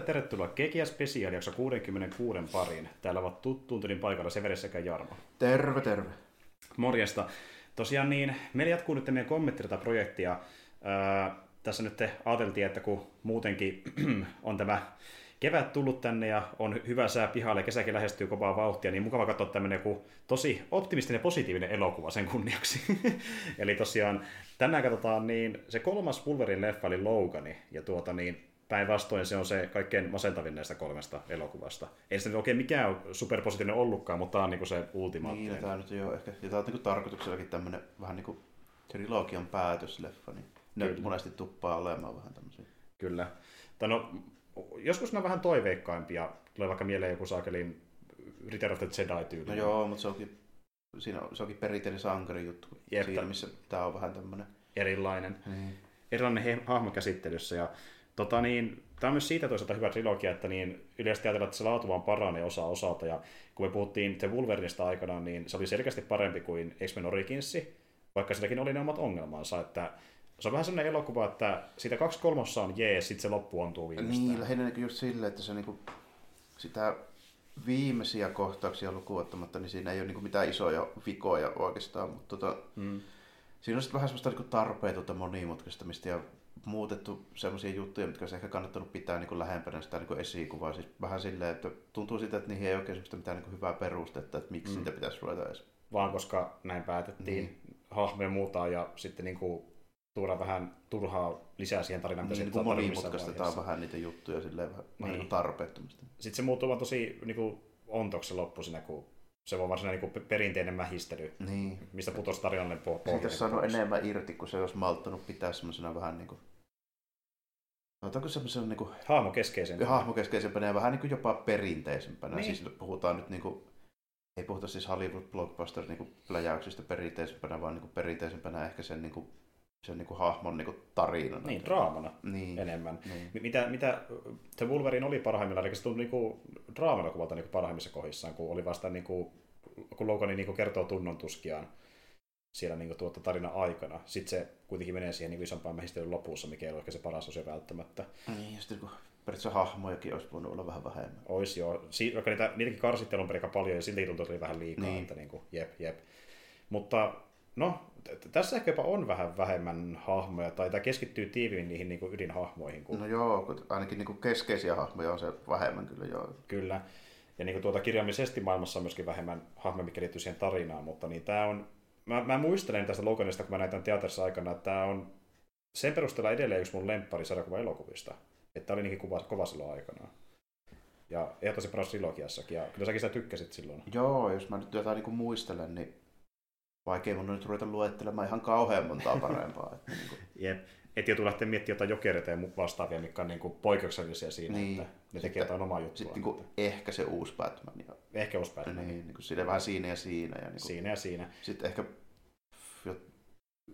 Ja tervetuloa Kekiä Special jakso 66 pariin. Täällä ovat tuttuun tylin paikalla Severi sekä Jarmo. Terve, terve. Morjesta. Tosiaan niin, meillä jatkuu nyt meidän kommentti tätä projektia. Ää, tässä nyt te ajateltiin, että kun muutenkin on tämä kevät tullut tänne ja on hyvä sää pihalle ja kesäkin lähestyy kovaa vauhtia, niin mukava katsoa tämmöinen joku tosi optimistinen ja positiivinen elokuva sen kunniaksi. Eli tosiaan tänään katsotaan niin se kolmas Wolverine leffa eli Logani, ja tuota niin, päinvastoin se on se kaikkein masentavin näistä kolmesta elokuvasta. Ei se nyt oikein mikään superpositiivinen ollutkaan, mutta tämä on niinku se ultimaattinen. Niin, tämä nyt jo ehkä, ja tämä on niin tarkoituksellakin tämmöinen vähän niin kuin trilogian päätösleffa, niin ne Kyllä. monesti tuppaa olemaan vähän tämmöisiä. Kyllä. Tai no, joskus ne on vähän toiveikkaimpia. Tulee vaikka mieleen joku saakelin Return of the Jedi tyyli. No joo, mutta se onkin, siinä on, se onkin perinteinen sankari juttu Jep. siinä, missä tämä on vähän tämmöinen. Erilainen. Niin. Erilainen he- hahmokäsittelyssä. Ja tota niin, tämä on myös siitä toisaalta hyvä trilogia, että niin yleisesti ajatellaan, että se laatu vaan paranee osa osalta. Ja kun me puhuttiin The Wolverinesta aikanaan, niin se oli selkeästi parempi kuin X-Men Originsi, vaikka silläkin oli ne omat ongelmansa. Että se on vähän sellainen elokuva, että siitä kaksi kolmossa on jees, sitten se loppu ontuu viimeistään. Niin, lähinnä niin just silleen, että se niinku, sitä viimeisiä kohtauksia lukuun ottamatta, niin siinä ei ole niinku mitään isoja vikoja oikeastaan, mutta tota, Mm. Siinä on sitten vähän semmoista niinku tarpeetonta monimutkaistamista ja muutettu semmoisia juttuja, mitkä olisi ehkä kannattanut pitää niinku lähempänä sitä niinku esikuvaa. Siis vähän silleen, että tuntuu siitä, että niihin ei oikein mitään niinku hyvää perustetta, että miksi mm. niitä pitäisi ruveta edes. vaan koska näin päätettiin. Niin. Hahmoja muutaan ja sitten niin kuin tuoda vähän turhaa lisää siihen tarinaan, Niin, niin missään monimutkaistetaan vähän niitä juttuja silleen vähän, Niin. niinku tarpeettomasti. Sitten se muuttuu vaan tosi niin kuin ontoksi se loppu siinä, kun se on varsinainen niin kuin perinteinen mähistely, Niin. mistä putosi po- pohja. Siitä olisi saanut enemmän irti, kun se olisi malttanut pitää semmoisena vähän niin kuin... Sanotaanko semmoisena niin kuin Hahmo keskeisen. hahmokeskeisempänä ja vähän niin kuin jopa perinteisempänä. Niin. Niin. Siis puhutaan nyt niin kuin, ei puhuta siis Hollywood blockbuster niin kuin pläjäyksistä perinteisempänä, vaan niin kuin perinteisempänä ehkä sen, niin kuin, sen niin kuin hahmon niin kuin tarinana. Niin, draamana Niin. enemmän. Niin. Mi- Mitä, mitä The Wolverine oli parhaimmillaan, eli se tuntui niinku draamanakuvalta niinku parhaimmissa kohdissaan, kun oli vasta niinku, kun Logani niinku kertoo tunnon tuskiaan siellä niinku tuota tarina aikana. Sitten se kuitenkin menee siihen niinku isompaan mähistelyn lopussa, mikä ei ole ehkä se paras osia välttämättä. Niin, ja sitten kun periaatteessa hahmojakin olisi voinut olla vähän vähemmän. Ois joo. Si- vaikka niitä, niitäkin karsittiin alun perin aika paljon, ja silti tuntui, että oli vähän liikaa. Niin. Että niinku, jep, jep. Mutta no, t- tässä ehkä jopa on vähän vähemmän hahmoja, tai tämä keskittyy tiiviimmin niihin niinku ydinhahmoihin. Kun... No joo, kun ainakin niin kuin keskeisiä hahmoja on se vähemmän kyllä joo. Kyllä. Ja niin kuin tuota kirjaimellisesti maailmassa on myöskin vähemmän hahmoja, mikä liittyy siihen tarinaan, mutta niin tämä on, mä, mä muistelen tästä Loganista, kun mä näin tämän teatterissa aikana, että tämä on sen perusteella edelleen yksi mun lemppari sarjakuva elokuvista. Että oli niinkin kova, kova silloin aikana. Ja ehdottomasti paras trilogiassakin, ja kyllä säkin sitä tykkäsit silloin. Joo, jos mä nyt jotain niin kuin muistelen, niin vaikea mun on nyt ruveta luettelemaan ihan kauhean montaa parempaa. Että niin kuin, Jep. Et joutuu lähteä miettimään jotain jokereita ja vastaavia, mitkä on niin kuin poikkeuksellisia siinä, Niin. että ne tekee jotain omaa juttua. Sitten niin kuin, ehkä se uusi Batman. Ja, Ehkä uusi Batman. niin, niin kuin sille vähän siinä ja siinä. Ja niin kuin, Siinä ja siinä. Sitten ehkä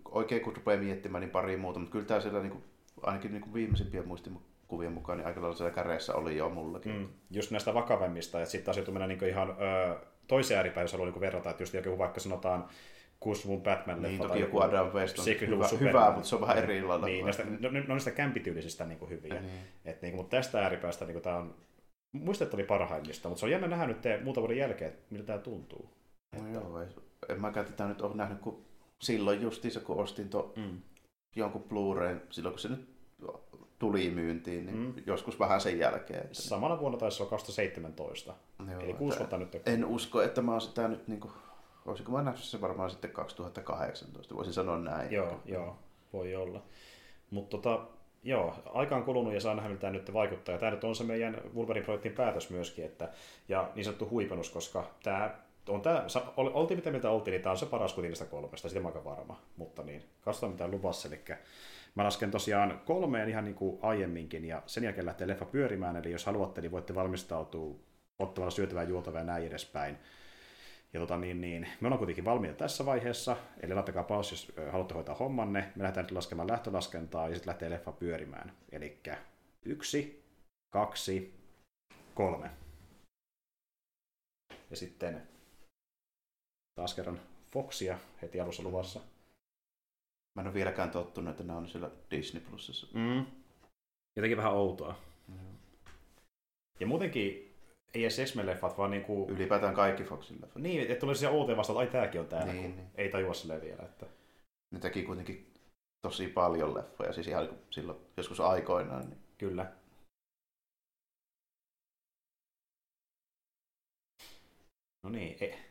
oikein kun rupeaa miettimään, niin pari muuta, mutta kyllä tämä siellä niin kuin, ainakin niin kuin viimeisimpien muistikuvien mukaan, niin aika lailla siellä käreessä oli jo mullakin. Mm, just näistä vakavemmista, että sitten taas joutuu mennä niinku ihan ö, toiseen ääripäin, jos haluaa niinku verrata, että just joku vaikka sanotaan kuusi Batman Niin, toki joku Adam West on hyvä, hyvä, mutta se on vähän eri lailla. Niin, näistä, no, ne on niistä kämpityylisistä niinku hyviä. Niin. Et niinku, mutta tästä ääripäästä niinku, tämä on, muistan, että oli parhaimmista, mutta se on jännä nähdä nyt muutaman vuoden jälkeen, että miltä tämä tuntuu. No joo, ei, en mäkään tätä nyt ole nähnyt, kun silloin justiinsa, kun ostin to, Mm. jonkun Blu-ray, silloin kun se nyt tuli myyntiin, niin Mm. joskus vähän sen jälkeen. Että, Samana vuonna taisi olla 2017, joo, eli kuusi että vuotta nyt. En usko, että mä oon sitä nyt, niin kuin, olisiko mä nähnyt se varmaan sitten 2018, voisin sanoa näin. Joo, joo, voi olla. Mutta tota, joo, aika on kulunut ja saa nähdä, tämä nyt vaikuttaa. Ja tämä nyt on se meidän Wolverine-projektin päätös myöskin, että, ja niin sanottu huipennus, koska tämä on tää, oltiin mitä mieltä oltiin, niin tämä on se paras kuin niistä kolmesta, sitä mä aika varma. Mutta niin, katsotaan mitä luvassa. Eli mä lasken tosiaan kolmeen ihan niin kuin aiemminkin, ja sen jälkeen lähtee leffa pyörimään, eli jos haluatte, niin voitte valmistautua ottamalla syötävää, juotavaa ja näin edespäin. Ja tota, niin, niin, me ollaan kuitenkin valmiita tässä vaiheessa, eli laittakaa paus, jos haluatte hoitaa hommanne. Me lähdetään nyt laskemaan lähtölaskentaa ja sitten lähtee leffa pyörimään. Eli yksi, kaksi, kolme. Ja sitten taas kerran Foxia heti alussa luvassa. Mä en ole vieläkään tottunut, että nämä on siellä Disney Plusissa. Mm. Jotenkin vähän outoa. Ja muutenkin ei edes X-Men-leffat, vaan niinku... Ylipäätään kaikki Foxin leffat. Niin, että tulee siellä outoja vasta, että ai tääkin on täällä, Niin, niin. ei tajua silleen vielä. Että... Ne teki kuitenkin tosi paljon leffoja, siis ihan silloin joskus aikoinaan. Niin Kyllä. No niin, ei.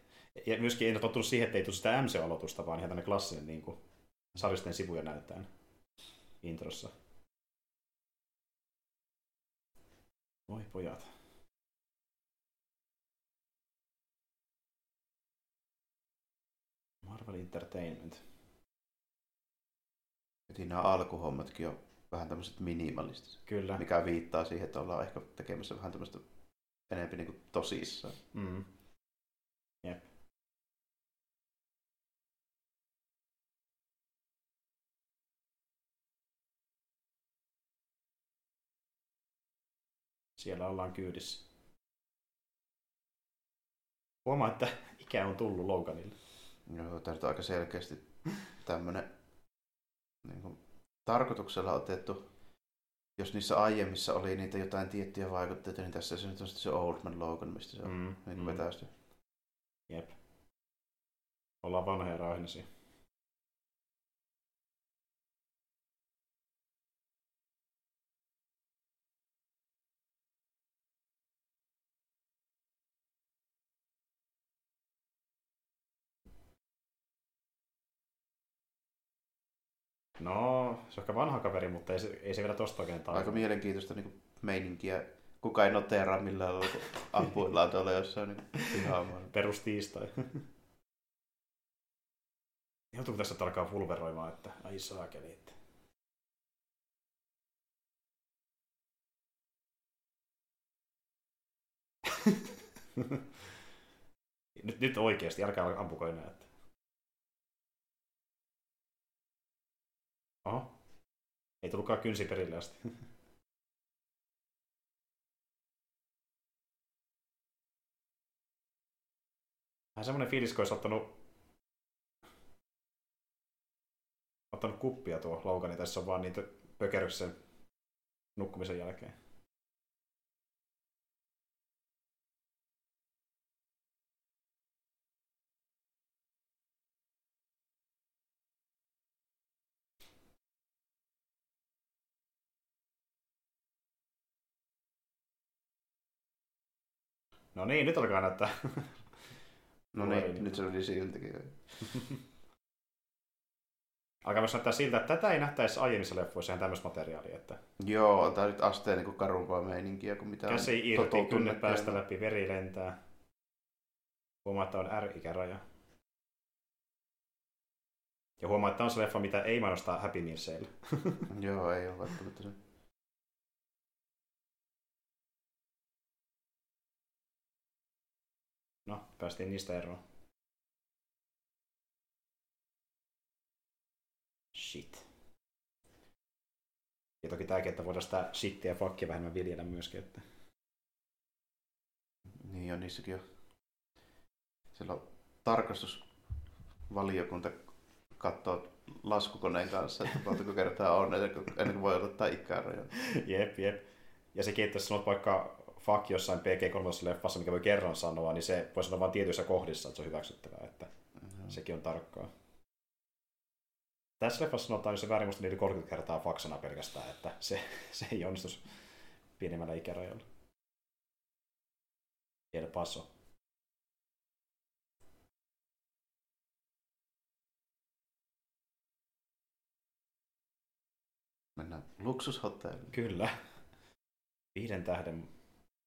Ja myöskin en ole tottunut siihen, että ei tule sitä MC-aloitusta, vaan ihan tämmöinen klassinen niin kuin, sarjisten sivuja näytetään introssa. Voi pojat. Marvel Entertainment. heti nämä alkuhommatkin on vähän tämmöiset minimalistiset, Kyllä. mikä viittaa siihen, että ollaan ehkä tekemässä vähän tämmöistä enemmän niin tosissaan. Mm. Jep. Siellä ollaan kyydissä. Huomaa, että ikä on tullut Loganille. Joo, tämä on aika selkeästi tämmöinen niin kuin, tarkoituksella otettu, jos niissä aiemmissa oli niitä jotain tiettyjä vaikutteita, niin tässä se nyt on se Oldman Logan, mistä se on Mm, niin mm. vetäisty. Jep. Ollaan vanhoja rauhinaisia. No, se on ehkä vanha kaveri, mutta ei se, ei se vielä tosta oikein Aika taida. mielenkiintoista niin meininkiä. Kuka ei noteraa millään lailla, kun ampuillaan tuolla jossain niin pihaamalla. Perustiistai. Joutuuko tässä alkaa vulveroimaan, että ai saakeli, että... nyt, nyt oikeasti, älkää ampuko enää. Että... Oho. Ei tullutkaan kynsi perille asti. Vähän semmoinen fiilis, kun olisi ottanut, ottanut kuppia tuo Logani. Tässä on vaan niitä pökerryksiä sen nukkumisen jälkeen. No niin, nyt alkaa näyttää. No niin, nyt se oli siltikin. Alkaa myös näyttää siltä, että tätä ei nähtäisi aiemmissa leffoissa ihan tämmöistä materiaalia, että Joo, on tää nyt asteen niin karumpaa meininkiä kuin mitä käsi on irti, kynnet päästä läpi, veri lentää. Huomaa, että on R-ikäraja. Ja huomaa, että tämä on se leffa, mitä ei mainosta Happy Mealsille. Joo, ei ole välttämättä se. Päästiin niistä eroon. Shit. Ja toki tämäkin, että voidaan sitä shittiä ja fuckia vähemmän viljellä myöskin. Että... Niin on, niissäkin on. Siellä on tarkastusvaliokunta katsoo laskukoneen kanssa, että montako kertaa on ennen kuin, voi odottaa ikärajoja. Jep, jep. Ja sekin, että jos sanot vaikka fuck jossain PG-13-leffassa, mikä voi kerran sanoa, niin se voi sanoa vain tietyissä kohdissa, että se on hyväksyttävää. Että sekin on tarkkaa. Tässä leffassa sanotaan, jos se väärin muista niitä 30 kertaa faksana pelkästään, että se, se ei onnistus pienemmällä ikärajalla. El Paso. Mennään luksushotelliin. Kyllä. Viiden tähden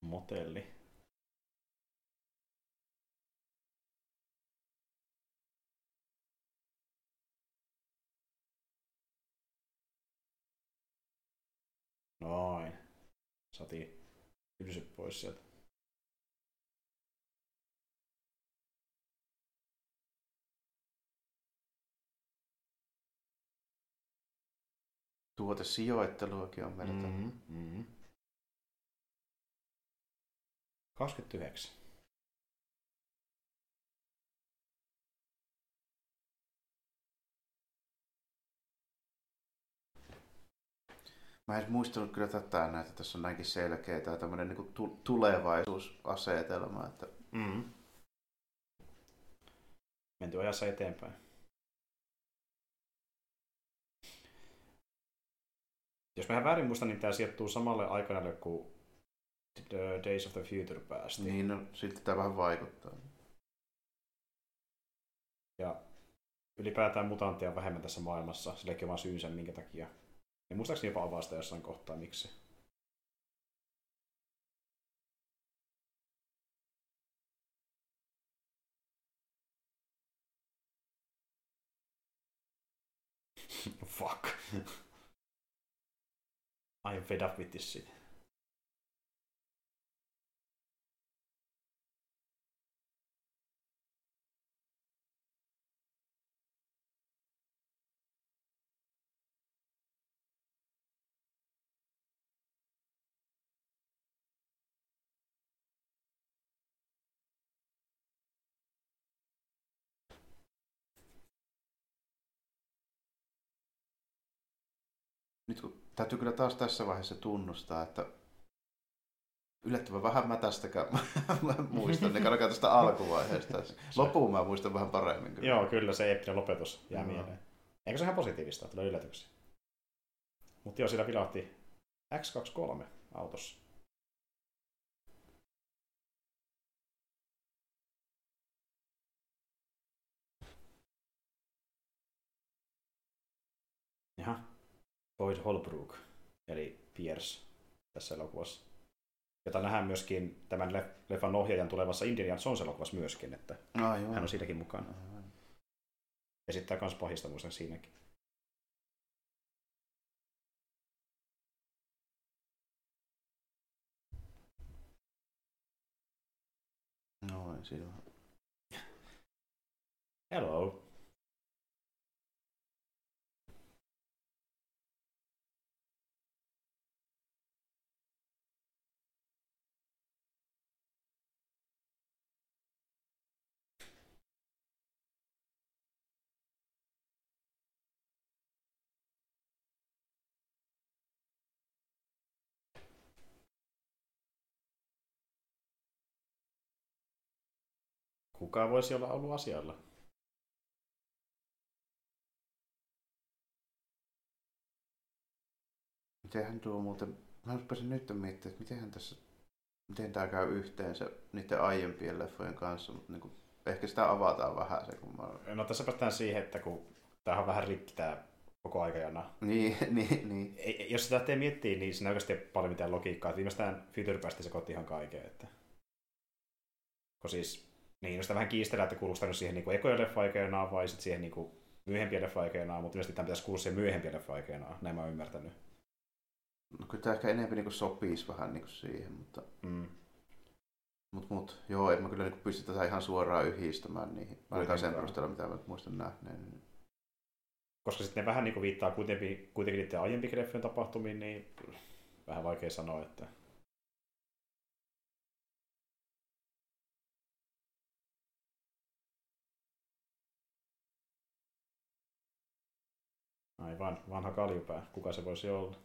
motelli Noin. Saatiin hylsyt pois sieltä. Tuotesijoitteluakin on meillä mm-hmm. Mm-hmm. 29. Mä en muistanut kyllä tätä näitä, tässä on näinkin selkeä tämä tämmöinen niin tu- tulevaisuusasetelma. Että... Mm. Menty ajassa eteenpäin. Jos mä väärin muistan, niin tämä sijoittuu samalle aikanalle kuin The Days of the Future päästi. Niin, no, silti tämä vähän vaikuttaa. Ja ylipäätään mutantteja on vähemmän tässä maailmassa. Silläkin on vaan syynsä, minkä takia. Ja muistaakseni jopa avaa sitä jossain kohtaa, miksi. Fuck. I am fed up with this shit. Täytyy kyllä taas tässä vaiheessa tunnustaa, että yllättävän vähän mä tästäkään mä muistan, ne alkaa tästä alkuvaiheesta. Loppuun mä muistan vähän paremmin. Kyllä. Joo, kyllä se eeppinen lopetus jää Joo. mieleen. Eikö se ihan positiivista, tulee yllätyksiä? Mutta joo, sillä vilahti X23 autossa. Jaha. Boyd Holbrook, eli Pierce tässä elokuvassa. Jota nähdään myöskin tämän le- leffan ohjaajan tulevassa Indiana Jones elokuvassa myöskin, että joo. hän on siinäkin mukana. Esittää kans pahista muistan siinäkin. Noin, siinä. Hello. Kuka voisi olla ollut asialla? Mitenhän tuo muuten, mä rupesin nyt miettimään, että mitenhän tässä, miten tämä käy yhteensä niiden aiempien leffojen kanssa, mutta niin kuin, ehkä sitä avataan vähän se, kun mä... No tässä päästään siihen, että kun tämähän on vähän rikki tämä koko aikajana. Niin, niin, niin. Ei, ei- jos sitä lähtee miettimään, niin siinä ei oikeasti ole paljon mitään logiikkaa. Että viimeistään Future päästi sekoitti ihan kaiken. Että... Kun siis, niin, no sitä vähän kiistellään, että kuuluuko siihen niin ekojen leffa vai sitten siihen niin kuin, myöhempien leffa mutta ilmeisesti tämä pitäisi kuulua siihen myöhempien leffa näin mä oon ymmärtänyt. No kyllä tämä ehkä enemmän niin sopisi vähän niin siihen, mutta... Mm. Mut, mut, joo, en mä kyllä niin pysty tätä ihan suoraan yhdistämään niihin. Ainakaan sen perusteella, mitä mä muistan nähneen. Koska sitten ne vähän niin viittaa kuitenkin, kuitenkin niiden aiempikin leffojen tapahtumiin, niin vähän vaikea sanoa, että Aivan, vanha kaljupää. Kuka se voisi olla?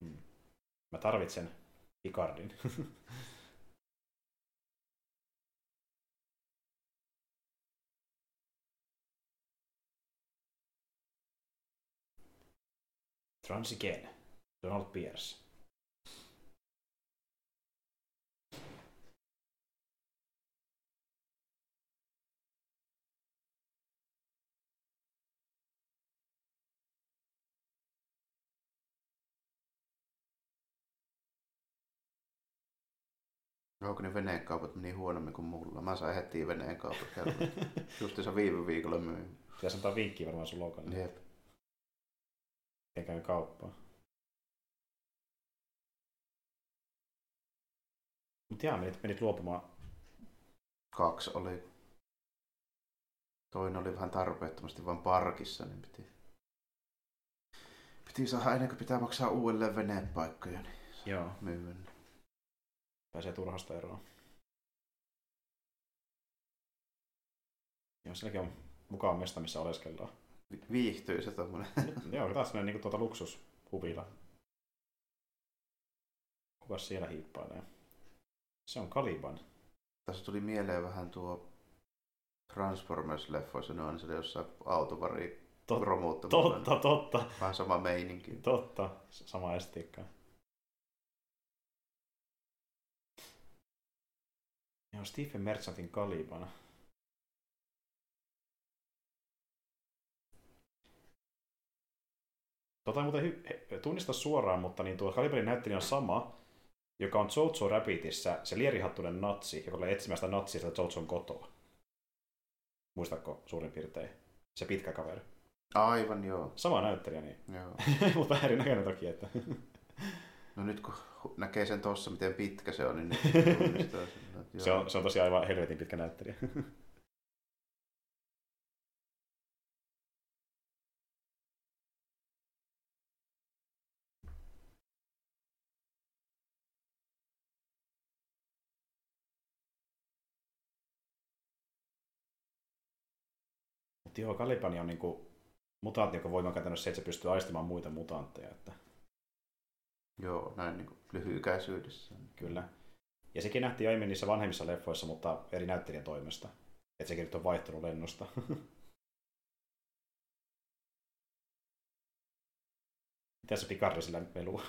Hmm. Mä tarvitsen Picardin. Trans again. Donald Pierce. Onko ne veneen kaupat meni huonommin kuin mulla? Mä sain heti veneen kaupat Justiinsa viime viikolla myin. Pitäisi antaa vinkkiä varmaan sun lokalle. Jep. Ei käy kauppaa. Mutta jaa, menit, menit luopumaan. Kaksi oli. Toinen oli vähän tarpeettomasti vain parkissa, niin piti, piti saada ennen kuin pitää maksaa uudelleen venepaikkoja, niin Joo, myydä. Pääsee turhasta eroon. Joo, silläkin on mukaan mesta, missä oleskellaan. Vi- Viihtyy se tommonen. Joo, taas sellainen niin tuota luksushuvila. Kukas siellä hiippailee? Se on Kaliban. Tässä tuli mieleen vähän tuo Transformers-leffoissa, ne on siellä jossain autovari Tot-. Totta, totta, Vähän sama meininki. totta. Sama estiikka. Joo, Stephen Merchantin Kaliban. Tota muuten hy- tunnista suoraan, mutta niin tuo Kalibanin näyttelijä on sama, joka on Jojo Rabbitissä se lierihattunen natsi, joka oli etsimästä natsia sieltä Jojon kotoa. Muistatko suurin piirtein? Se pitkä kaveri. Aivan joo. Sama näyttelijä, niin. joo. mutta vähän erinäköinen toki, että No nyt kun näkee sen tossa, miten pitkä se on, niin nyt tunnistaa sen. että se on, se on tosiaan aivan helvetin pitkä näyttelijä. Mutta joo, Kalibani on niinku mutantti, joka voima on käytännössä se, että se pystyy aistimaan muita mutantteja. Että Joo, näin niin lyhykäisyydessä. Kyllä. Ja sekin nähtiin aiemmin niissä vanhemmissa leffoissa, mutta eri näyttelijän toimesta. Että sekin nyt on vaihtunut lennosta. Mitä se Picardi sillä nyt meluu?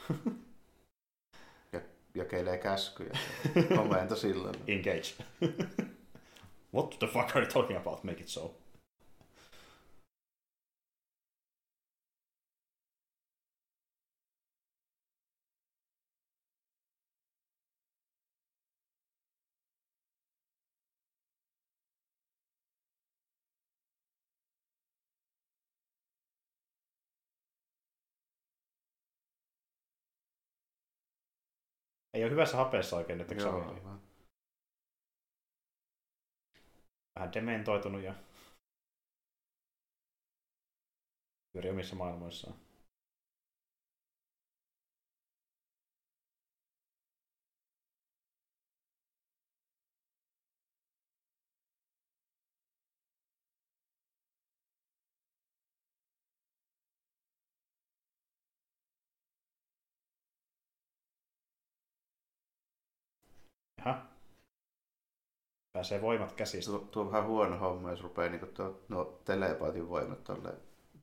Jakelee käskyjä. Komento silloin. Engage. What the fuck are you talking about? Make it so. Ei ole hyvässä hapeessa oikein nyt, eikö Joo, Vähän dementoitunut ja pyörii omissa maailmoissaan. Pääsee voimat käsistä. Tuo, tuo on vähän huono homma, jos rupeaa niin tuo, no, telepaatin voimat tolleen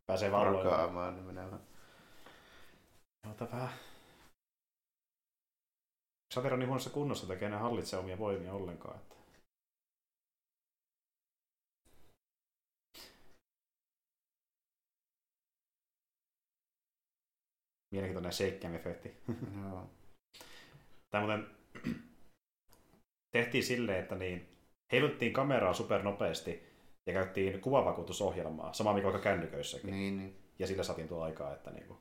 Pääsee karkaamaan, niin menee vähän. Ota vähän. Saveri on niin huonossa kunnossa, että enää hallitse omia voimia ollenkaan. Että... Mielenkiintoinen shakedown-efekti. Joo. Tämä muuten tehtiin silleen, että niin, heilutettiin kameraa supernopeasti ja käyttiin kuvavakuutusohjelmaa, sama mikä vaikka kännyköissäkin. Niin, niin. Ja sillä saatiin tuo aikaa, että niinku,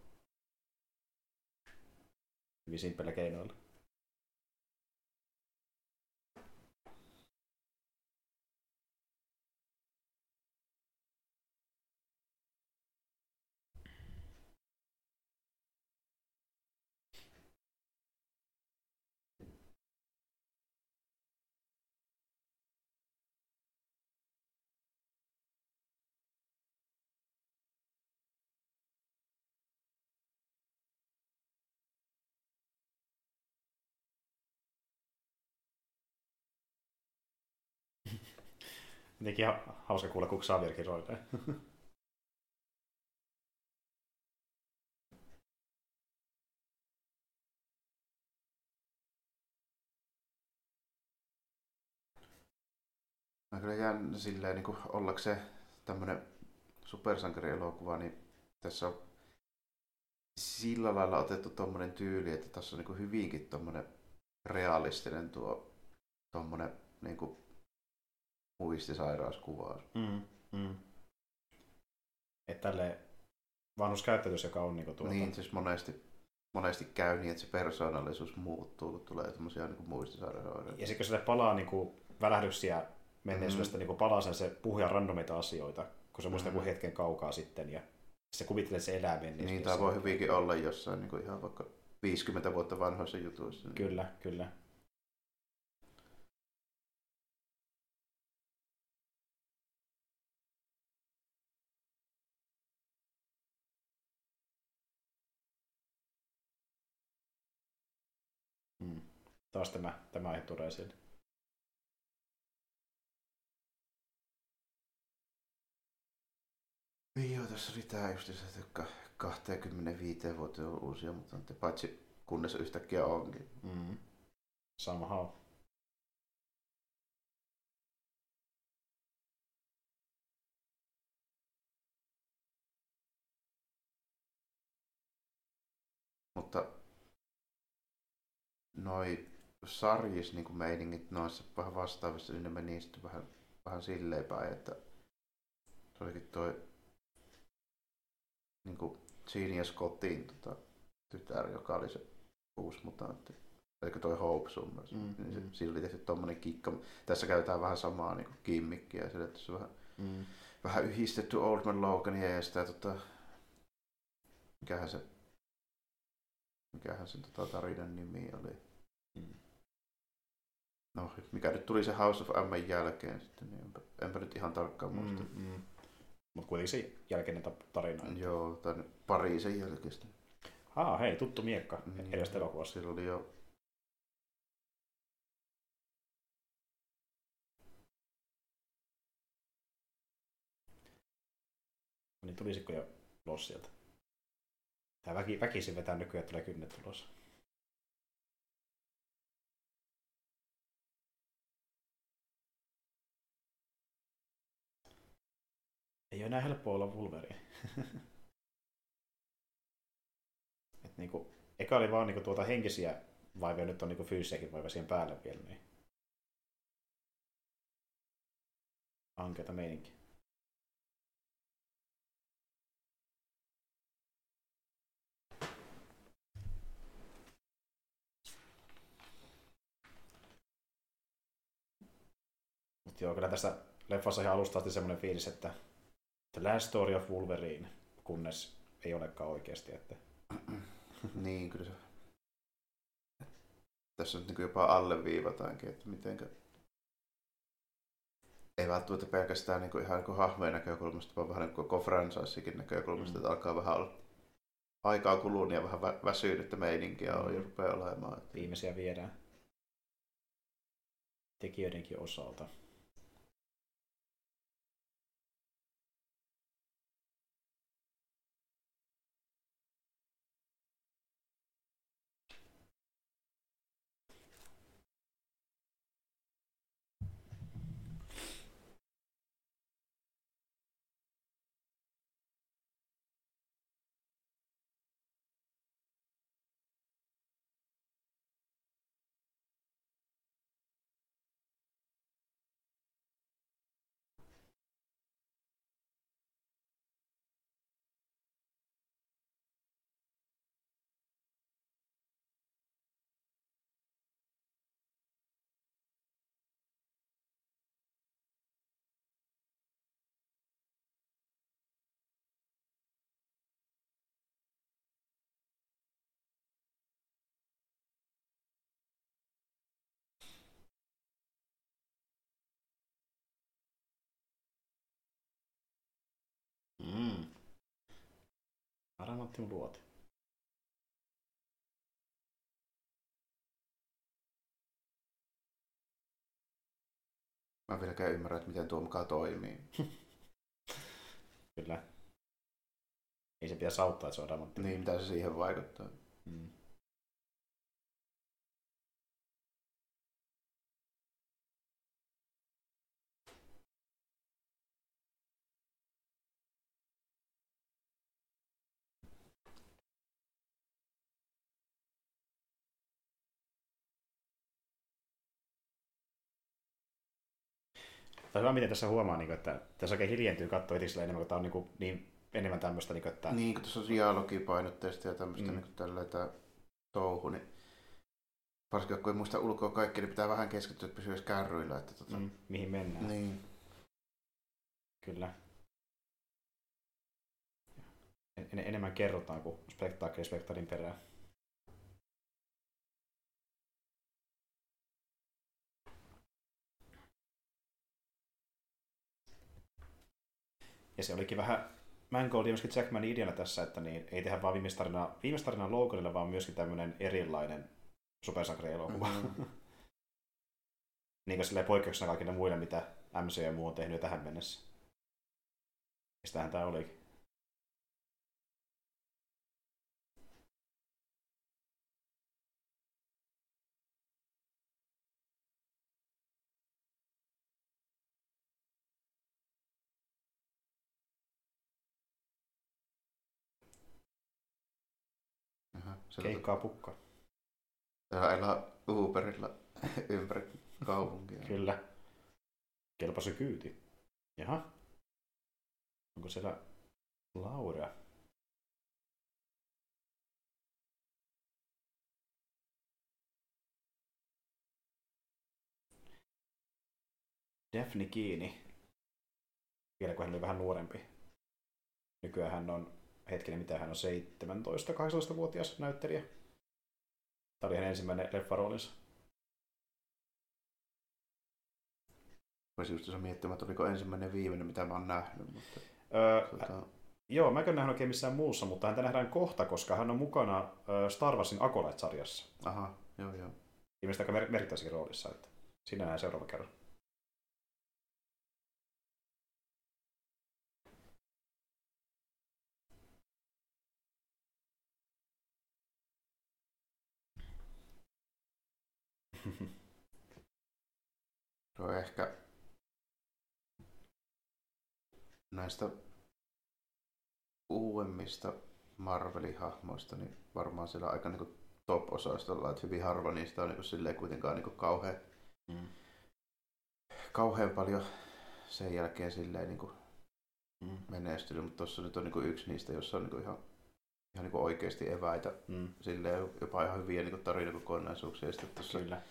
hyvin simppelillä keinoilla. Jotenkin hauska kuulla, kun Xavier kiroilee. Mä kyllä jään silleen niin kuin ollakseen tämmönen supersankarielokuva, niin tässä on sillä lailla otettu tommonen tyyli, että tässä on niin hyvinkin tommonen realistinen tuo tuommoinen niin kuin, muistisairauskuvaus. Mm, mm. Että tälle vanhuskäyttäytys, joka on niin tuota... Niin, siis monesti, monesti käy niin, että se persoonallisuus muuttuu, kun tulee tämmöisiä niin muistisairausoireita. Ja sitten kun sille palaa niin kuin, välähdyksiä menneisyydestä, mm-hmm. niin palaa sen se puhuja randomita asioita, kun se muistaa mm-hmm. hetken kaukaa sitten ja se kuvittelee, että se elää. Niin, tämä voi hyvinkin olla jossain niin kuin ihan vaikka 50 vuotta vanhoissa jutuissa. Niin. Kyllä, kyllä. Taas tämä, tämä aihe tulee esille. Niin joo, tässä oli tää just se, että 25 vuotta on uusia, mutta paitsi kunnes yhtäkkiä onkin. Mm. Somehow. Mutta noi sarjis niin kuin meiningit noissa vähän vastaavissa, niin ne meni sitten vähän, vähän silleen päin, että se olikin toi niin kuin Genia Scottin tota, tytär, joka oli se uusi mutantti. Eikö toi Hope Summers. Mm, niin se, mm. Siinä oli tehty tommonen kikka. Tässä käytetään vähän samaa niin kuin kimmikkiä. Sille, että se vähän, mm. vähän yhdistetty Old Man Logania ja sitä tota, mikähän se mikähän se tota, tarinan nimi oli. Mm. No, mikä nyt tuli se House of M jälkeen sitten, niin enpä, enpä nyt ihan tarkkaan muista. Mm, mm. Mutta kuitenkin se jälkeinen tarina. Joo, tai Pariisin jälkeistä. Aa, hei, tuttu miekka mm, edestä elokuvassa. Sillä oli jo Niin tulisiko jo ulos sieltä? Tää väki, väkisin vetää nykyään, että tulee kynnet ulos. Ei ole enää helppoa olla Wolverine. Et niinku, eka oli vaan niinku tuota henkisiä vaivia, nyt on niinku fyysisiäkin vaivia siihen päälle vielä. Niin. Ankeita meininki. Mutta joo, kyllä tässä leffassa ihan alusta asti semmoinen fiilis, että The Last Story of Wolverine, kunnes ei olekaan oikeasti. Että... niin, kyllä se. Tässä nyt niin jopa alleviivataankin, että mitenkä ei välttämättä pelkästään niin kuin ihan niin hahmojen näkökulmasta, vaan vähän niin kuin koko franchisekin näkökulmasta, mm. että alkaa vähän olla aikaa kulunut ja vähän vä- väsynyttä meininkiä mm. on jo rupeaa olemaan. Että... Viimeisiä viedään tekijöidenkin osalta. Adamantium luoti. Mä en vieläkään ymmärrä, että miten tuo mukaan toimii. Kyllä. Ei se pitäisi auttaa, että se on adamantium. Niin, mitä se siihen vaikuttaa. Mm. On hyvä, miten tässä huomaa, niin kuin, että tässä oikein hiljentyy katsoa heti sille enemmän, kun tämä on niin, kuin, niin enemmän tämmöistä, niin kuin, että... Niin, kun tuossa on dialogipainotteista ja tämmöistä Mm. niin tällä tämä touhu, niin varsinkin kun ei muista ulkoa kaikki, niin pitää vähän keskittyä, että pysyy kärryillä. Että tota... Mm, mihin mennään. Niin. Kyllä. En, enemmän kerrotaan kuin spektaakkeli spektaarin perään. Ja se olikin vähän Mangold ja myöskin Jackmanin ideana tässä, että niin, ei tehdä vaan viimeistä tarinaa Loganille, vaan myöskin tämmöinen erilainen supersankari-elokuva. Mm. niin kuin silleen poikkeuksena kaikille muille, mitä MC ja muu on tehnyt jo tähän mennessä. Mistähän tämä olikin? Se Keikkaa pukka. Täällä elää Uberilla ympäri kaupunkia. Kyllä. Kelpa se kyyti. Jaha. Onko siellä Laura? Daphne kiinni. Vielä kun hän oli vähän nuorempi. Nykyään hän on, hetkinen mitä hän on, 17-18-vuotias näyttelijä. Tämä oli hänen ensimmäinen leffaroolinsa. Voisi just miettimään, että oliko ensimmäinen viimeinen, mitä mä oon nähnyt. Mutta, Öö, tota, Joo, mä en nähnyt oikein missään muussa, mutta häntä nähdään kohta, koska hän on mukana Star Warsin Acolyte-sarjassa. aha, joo joo. Ilmeisesti aika mer- merkittävässäkin roolissa, että siinä nähdään seuraava kerran. Se on ehkä näistä uudemmista Marvelin hahmoista, niin varmaan siellä aika niin top-osastolla, että hyvin harva niistä on niin silleen kuitenkaan niin kauhean, Mm. kauhean paljon sen jälkeen silleen niin Mm. menestynyt, mutta tuossa nyt on niin yksi niistä, jossa on niin ihan, ihan niin oikeasti eväitä, Mm. silleen jopa ihan hyviä niin tarinakokonaisuuksia. Ja sitten tuossa Kyllä.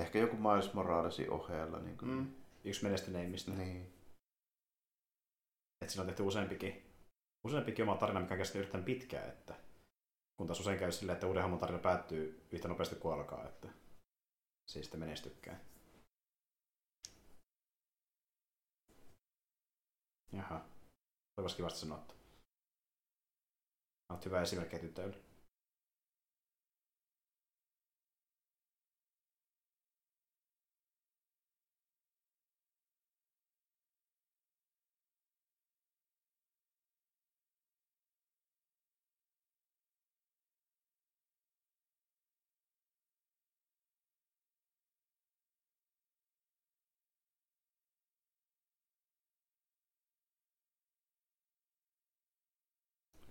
Ehkä joku Miles Moralesin ohella. Niin, kuin, Mm. Yksi menestyneimmistä. niin. Että siinä on tehty useampikin, useampikin oma tarina, mikä on kestänyt yhtään pitkään. Että kun taas usein käy silleen, että uuden hahmon tarina päättyy yhtä nopeasti kuin alkaa. Että se ei sitten menestykään. Jaha. Olipas kivasti sanottu. Olet hyvä esimerkki tytöille.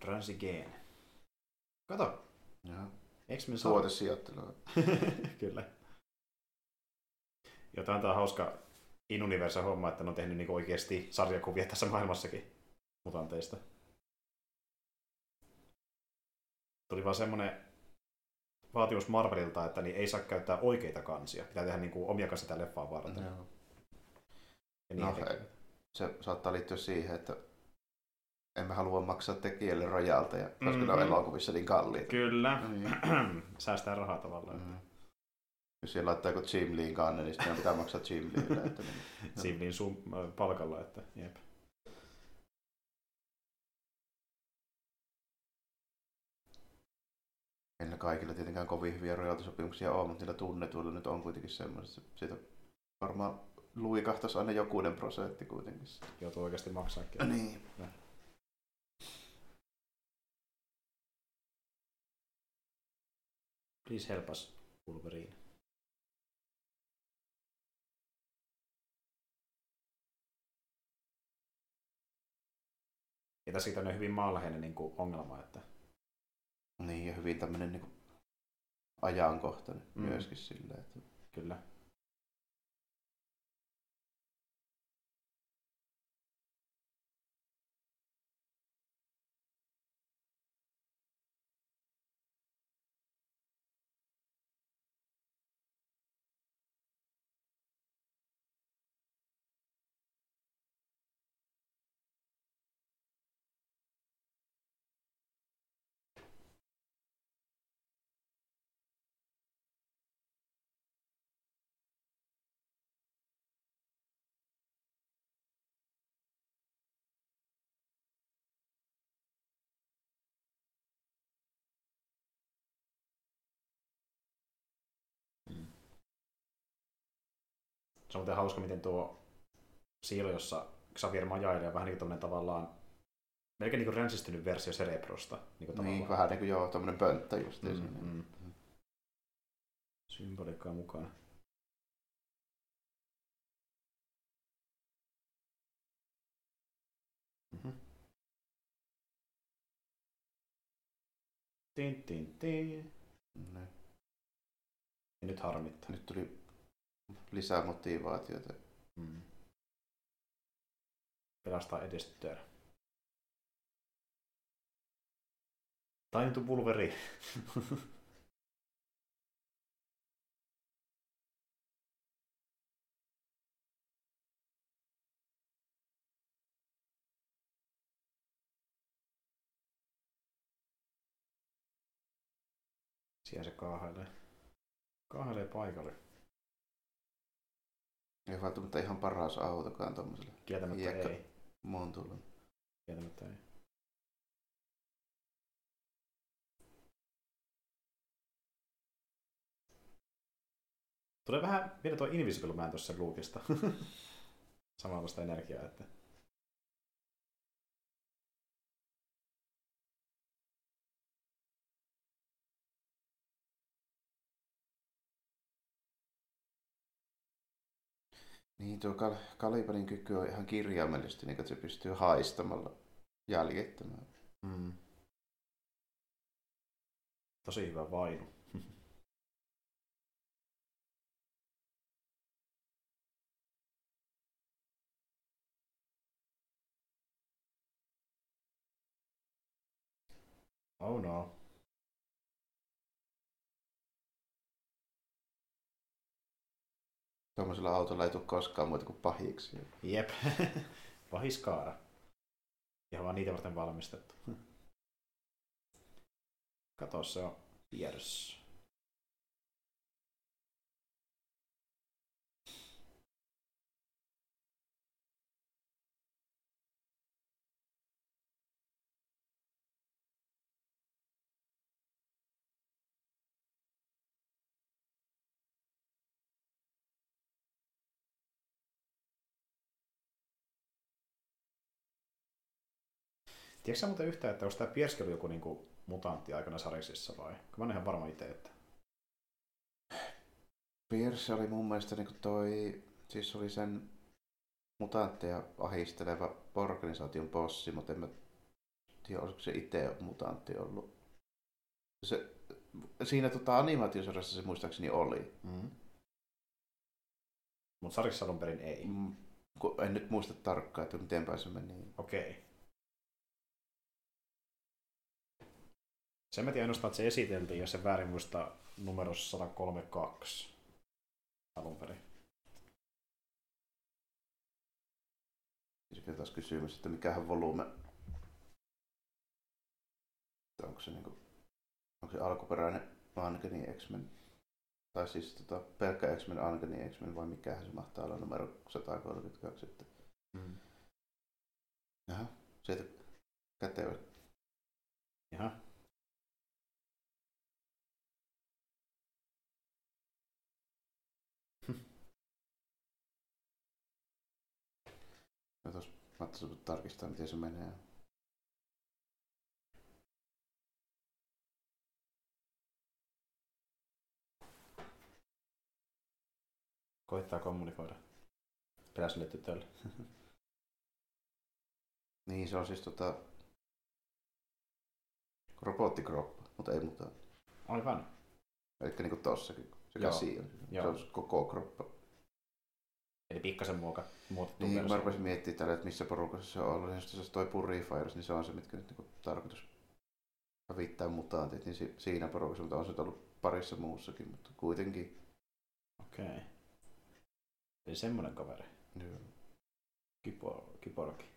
Transigeen. Kato, Joo. X-Men saa- Tuotesijoittelua. Kyllä. Ja tämä on hauska in-universe homma, että ne on tehnyt niinku oikeasti sarjakuvia tässä maailmassakin mutanteista. Tuli vaan semmonen vaatimus Marvelilta, että niin ei saa käyttää oikeita kansia. Pitää tehdä niinku omia kansia tätä leffaa varten. Joo. Ja niin No. Se saattaa liittyä siihen, että emme halua maksaa tekijälle rojalta, koska Mhm. ne on elokuvissa niin kalliita. Kyllä. Niin. Säästää rahaa tavallaan. Mm. Jos siellä laittaa joku Jim Leen kanne, niin sitten pitää maksaa Jim Leelle. Että niin. Sivlin sun äh, palkalla, että jep. Ei ne kaikilla tietenkään kovin hyviä rojaltisopimuksia ole, mutta niillä tunnetuilla nyt on kuitenkin semmoiset, siitä varmaan luikahtaisi aina jokunen prosentti kuitenkin. Joutuu oikeasti maksaakin. Niin. Please help us, Wolverine. Ja tässä on hyvin maanläheinen niin kuin ongelma, että Niin, ja hyvin tämmöinen niin ajankohtainen Mm. mm. myöskin silleen, että kyllä. Se on muuten hauska, miten tuo siilo, jossa Xavier majailee, vähän niin kuin tavallaan melkein niin ränsistynyt versio Cerebrosta. Niin, kuin niin vähän niin kuin joo, tämmöinen pönttö just mm, siinä. Mm. Symboliikkaa mukana. Mm-hmm. Tin, tin, tin. Ne. Ja nyt harmittaa. Nyt tuli lisää motivaatiota. Mm. Pelastaa edes tytär. Taintu pulveri. Siellä se kaahailee. Kaahailee paikalle. Ei välttämättä ihan paras autokaan tommoselle. Kieltämättä Hiekka ei. Montulle. Kieltämättä ei. Tulee vähän vielä tuo Invisible Man tuossa luukista. Samanlaista energiaa, että Niin, tuo Kal- Kaliberin kyky on ihan kirjaimellisesti, niin että se pystyy haistamalla jäljittämään. Mm. Tosi hyvä vainu. oh no. Tuommoisella autolla ei tule koskaan muuta kuin pahiksi. Jep. Pahiskaara. Ihan vaan niitä varten valmistettu. Kato, se on tiedossa. Tiedätkö sä muuten yhtään, että onko tämä Pierski joku niinku mutantti aikana Sarisissa vai? Mä en ihan varma itse, että... Pierce oli mun mielestä niinku toi, siis oli sen mutantteja ahisteleva organisaation bossi, mutta en mä tiedä, olisiko se itse mutantti ollut. Se, siinä tota, animaatiosarjassa se muistaakseni oli. Mm. Mutta sarjassa alun perin ei. Mm, en nyt muista tarkkaan, että miten se meni. Okei. Okay. Sen mä tiedän ainoastaan, että se esiteltiin, jos se väärin muista numerossa 132 alun perin. Sitten taas kysymys, että mikähän volume, onko se, niinku, onko se alkuperäinen Uncanny X-Men, tai siis tota, pelkkä X-Men, Uncanny X-Men, vai mikähän se mahtaa olla numero 132 sitten. Mm. Jaha, sieltä kätevä. Jaha. Mä tarkistaa, miten se menee. Koittaa kommunikoida peräiselle tytölle. niin, se on siis tota robottikroppa, mutta ei muuta. Aivan. Eli niin kuin tossakin, se käsi on. Se on koko kroppa. Eli pikkasen muoka, muotettu Niin, versio. mä rupesin miettimään tällä, että missä porukassa se on ollut. Jos toi Purifiers, niin se on se, mitkä nyt niin tarkoitus hävittää mutantit, niin siinä porukassa, mutta on se ollut parissa muussakin, mutta kuitenkin. Okei. Okay. Eli semmoinen kaveri. Joo. Kipor, kiporki.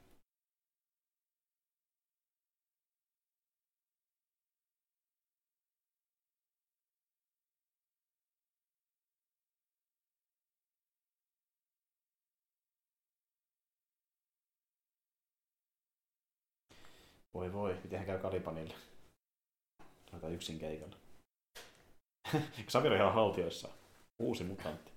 Voi voi, miten käy Kalipanille. Aika yksin keikalla. Xavier on ihan haltioissa. Uusi mutantti.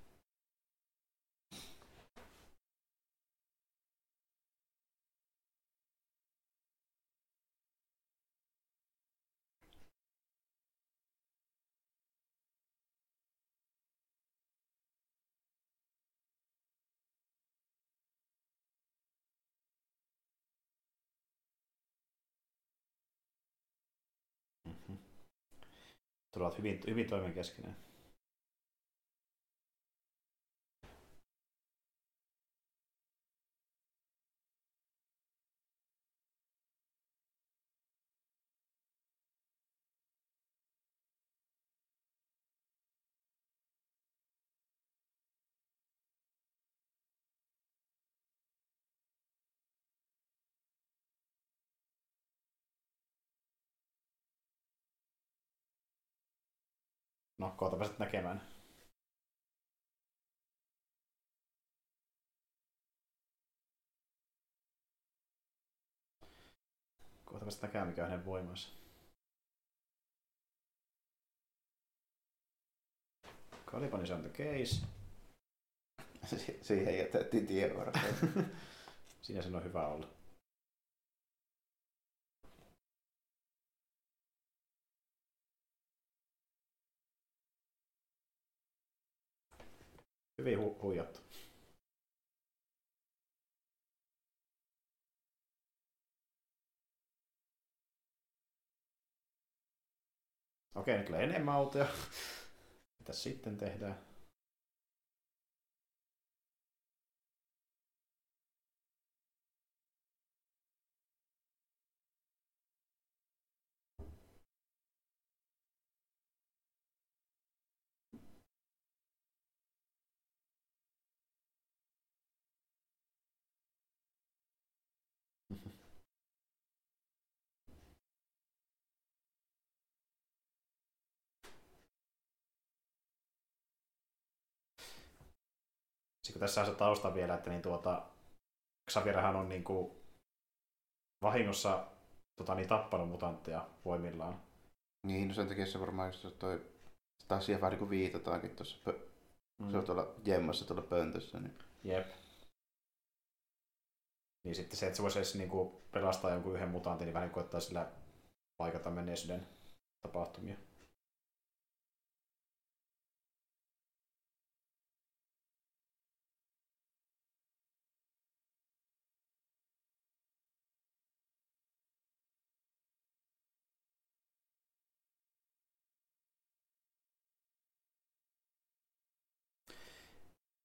Tulevat hyvin, hyvin toimen No, kohta pääset näkemään. Kohta pääset näkemään, mikä on hänen voimansa. Caliban is on the case. Si- siihen jätettiin tienvarteen. Siinä sen on hyvä olla. Hyvin hu- huijattu. Okei, nyt tulee enemmän autoja. Mitäs sitten tehdään? Sitten kun tässä on se tausta vielä, että niin tuota, Xavierhan on niin kuin vahingossa tota, niin tappanut mutantteja voimillaan. niin, no sen takia se varmaan just toi, sitä asiaa vähän niin kuin viitataankin tuossa. Pö- Mm. Se on tuolla jemmassa tuolla pöntössä. Niin. Jep. Niin sitten se, että se voisi edes niin kuin pelastaa jonkun yhden mutantin, niin vähän koettaa sillä paikata menneisyyden tapahtumia.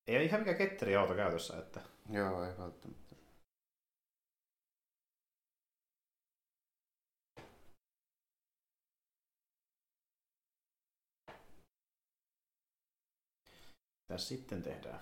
Ei ole ihan mikä ketteri auto käytössä, että Joo, ei välttämättä. mitä sitten tehdään.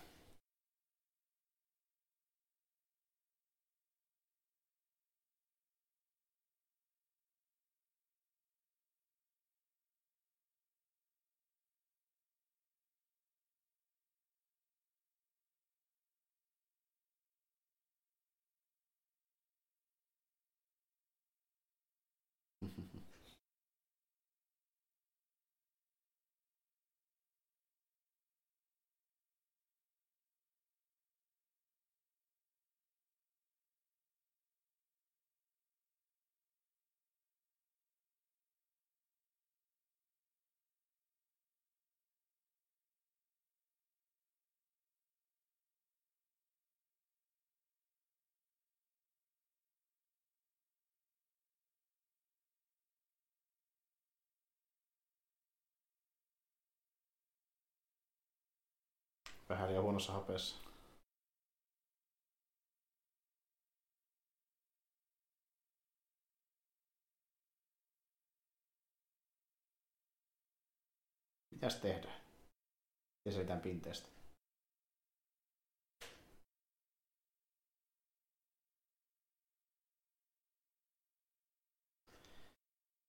Vähän liian huonossa hapeessa. Mitäs tehdään? Ja selitän pinteestä.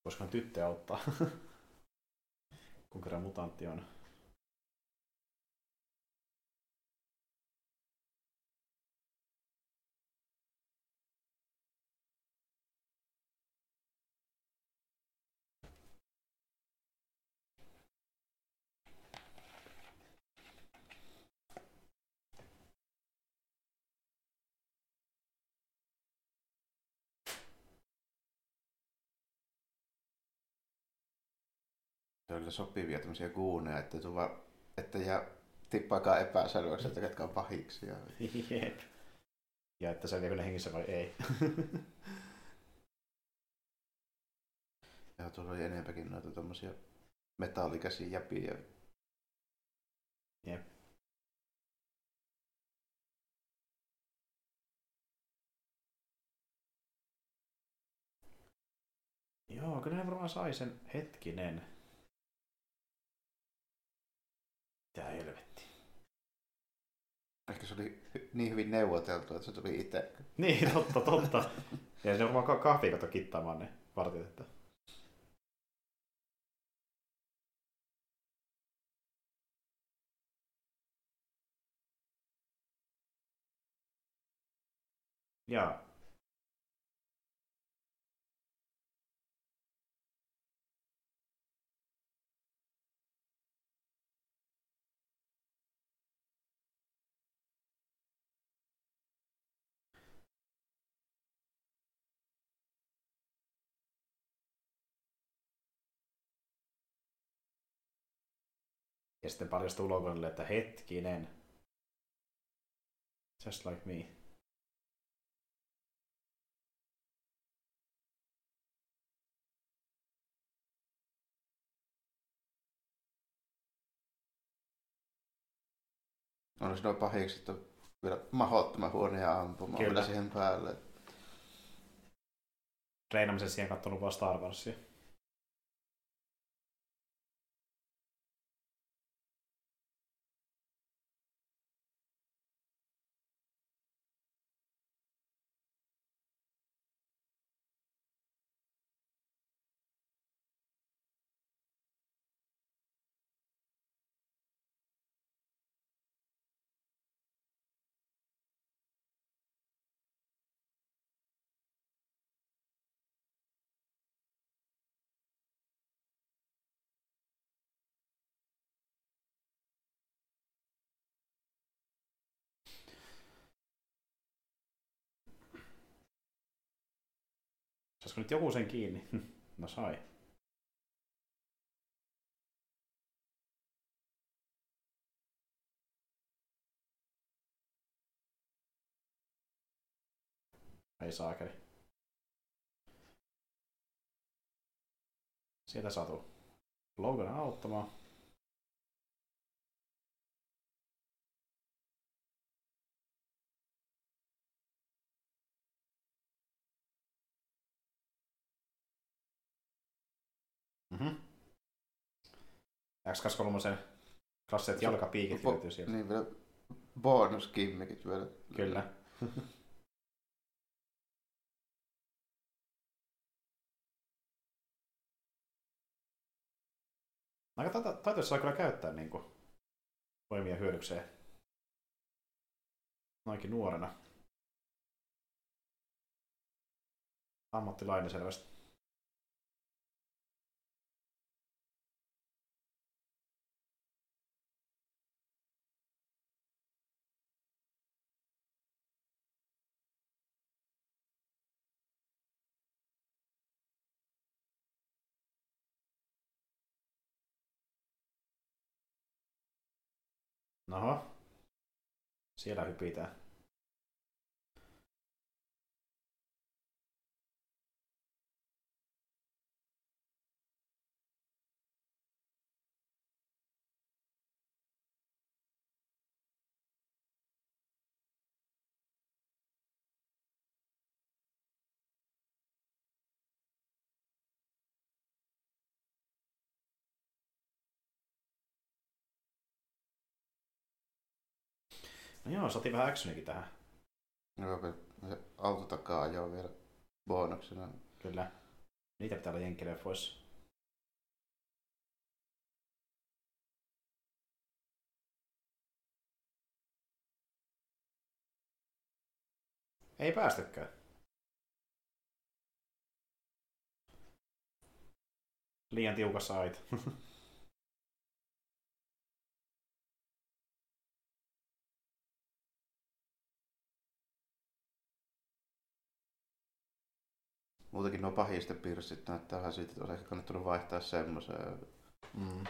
Voisikohan tyttö auttaa? Kun kerran mutantti on. Se sopivia tämmöisiä guuneja, että, tuva, että jää tippaakaan epäselväksi, että ketkä on pahiksia. Jep. Ja että se vielä hengissä vai ei. Ja tuolla oli enempäkin noita tommosia metallikäsi jäpiä. Jep. Joo, kyllä ne varmaan sai sen hetkinen. Mitä helvetti. Ehkä se oli niin hyvin neuvoteltu, että se tuli itse. Niin, totta, totta. Ja se on varmaan kahvia kato kittaamaan ne vartit, että... Ja Ja sitten paljastuu logonille, että hetkinen. Just like me. On nuo pahikset on vielä mahdottoman huonoja ampumaan Kyllä. vielä siihen päälle. Treenamisen siihen kattonut vaan Star Warsia. Saisiko nyt joku sen kiinni? No sai. Ei saakeli. Sieltä satu. Logan auttamaan. Mhm. X23 klasseet jalkapiikit Bo- löytyy sieltä. Niin vielä bonuskimmikit vielä. Kyllä. Aika taitoissa saa kyllä käyttää niin kuin, voimia hyödykseen. Noinkin nuorena. Ammattilainen selvästi. Noho. Siellä hypitään. No joo, saatiin vähän actionikin tähän. Joo, vielä se auto takaa ajoa vielä bonuksena. Kyllä. Niitä pitää olla jenkkileffoissa. Ei päästykään. Liian tiukassa aita. Muutenkin nuo pahisten pirssit näyttää vähän siitä, että olisi ehkä kannattanut vaihtaa semmoiseen. Mm.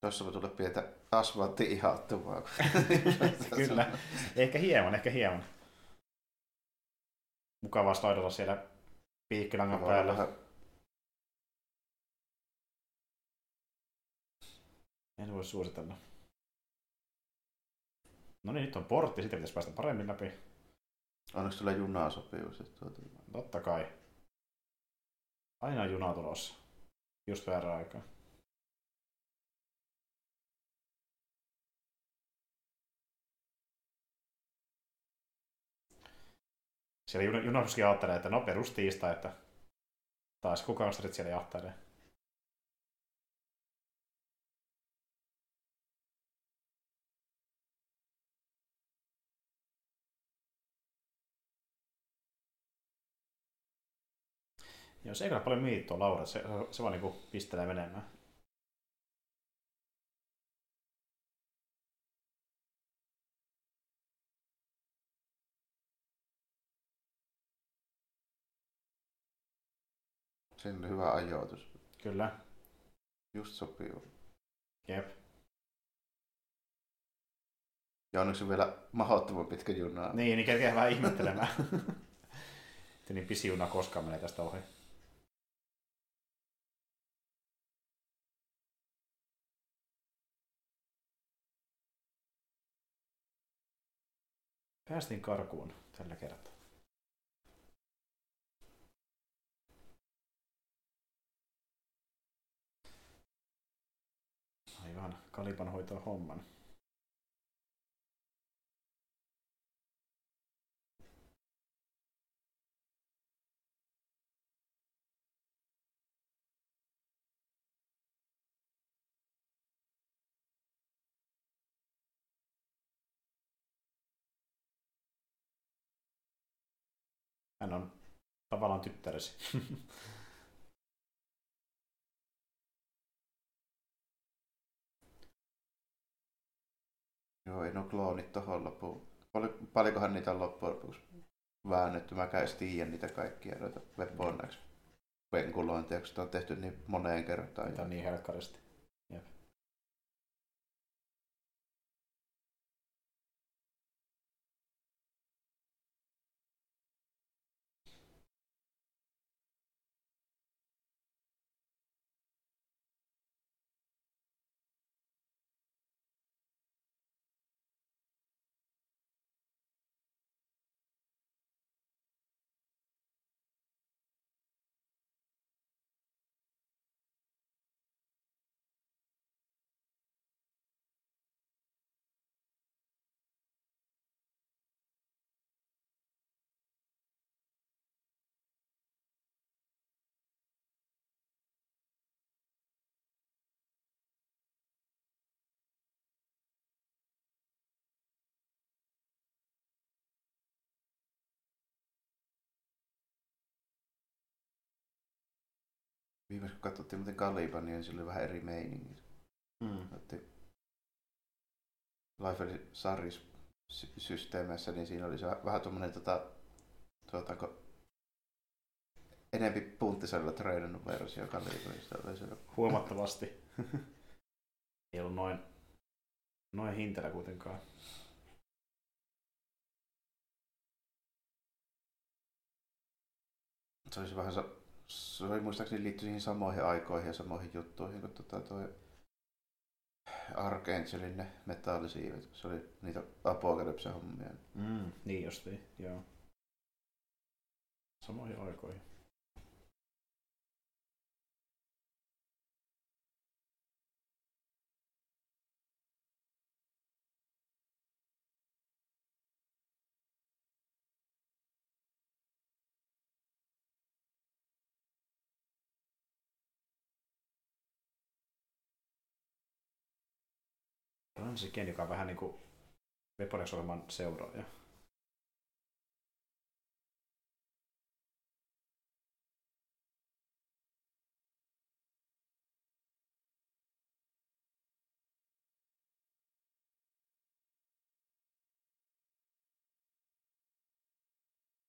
Tuossa voi tulla pientä asfaltti-ihattuvaa. Kyllä. Ehkä hieman, ehkä hieman. Mukavaa slaidata siellä piikkilangan päällä. vähän En voi suositella. No niin, nyt on portti, sitten pitäisi päästä paremmin läpi. Onneksi tulee junaa sopivuus. Tuota, Totta kai. Aina on juna tulossa. Just väärä aikaa. Siellä juna- junakuski ajattelee, että no perustiista, että taas kukaan siellä jahtailee. Joo, se ei kyllä paljon mieti tuo Laura, se, se vaan niinku pistelee menemään. siinä oli hyvä ajoitus. Kyllä, Just sopiva. jep. Ja onneksi vielä mahdottoman pitkä juna. Niin, niin kerkeä vähän ihmettelemään. Niin pisi juna koskaan menee tästä ohi. Päästiin karkuun tällä kertaa. Aivan, Kalipan hoitaa homman. Hän on tavallaan tyttäresi. Joo, ei no kloonit tohon loppuun. Pal- paljonkohan niitä on loppujen lopuksi väännetty? Mä en tiedä niitä kaikkia noita Webonnex venkulointeja, kun sitä on tehty niin moneen kertaan. Mitä niin helkkaristi. Viimeksi kun katsottiin muuten Caliban, niin sillä oli vähän eri meiningit. Mm. Otti Life Saris systeemeissä, niin siinä oli se vähän tuommoinen tota, tuotaanko enempi punttisella treenannut versio Calibanista. Oli se Huomattavasti. Ei ollut noin, noin hintellä kuitenkaan. se oli se vähän, se oli muistaakseni liittyy siihen samoihin aikoihin ja samoihin juttuihin kuin tota toi Arkangelin ne metallisiivet. Se oli niitä apokalypse hommia. Mm. Niin justiin, joo. Samoihin aikoihin. Ransiken, joka on vähän niin kuin Weponex-ohjelman seuraaja.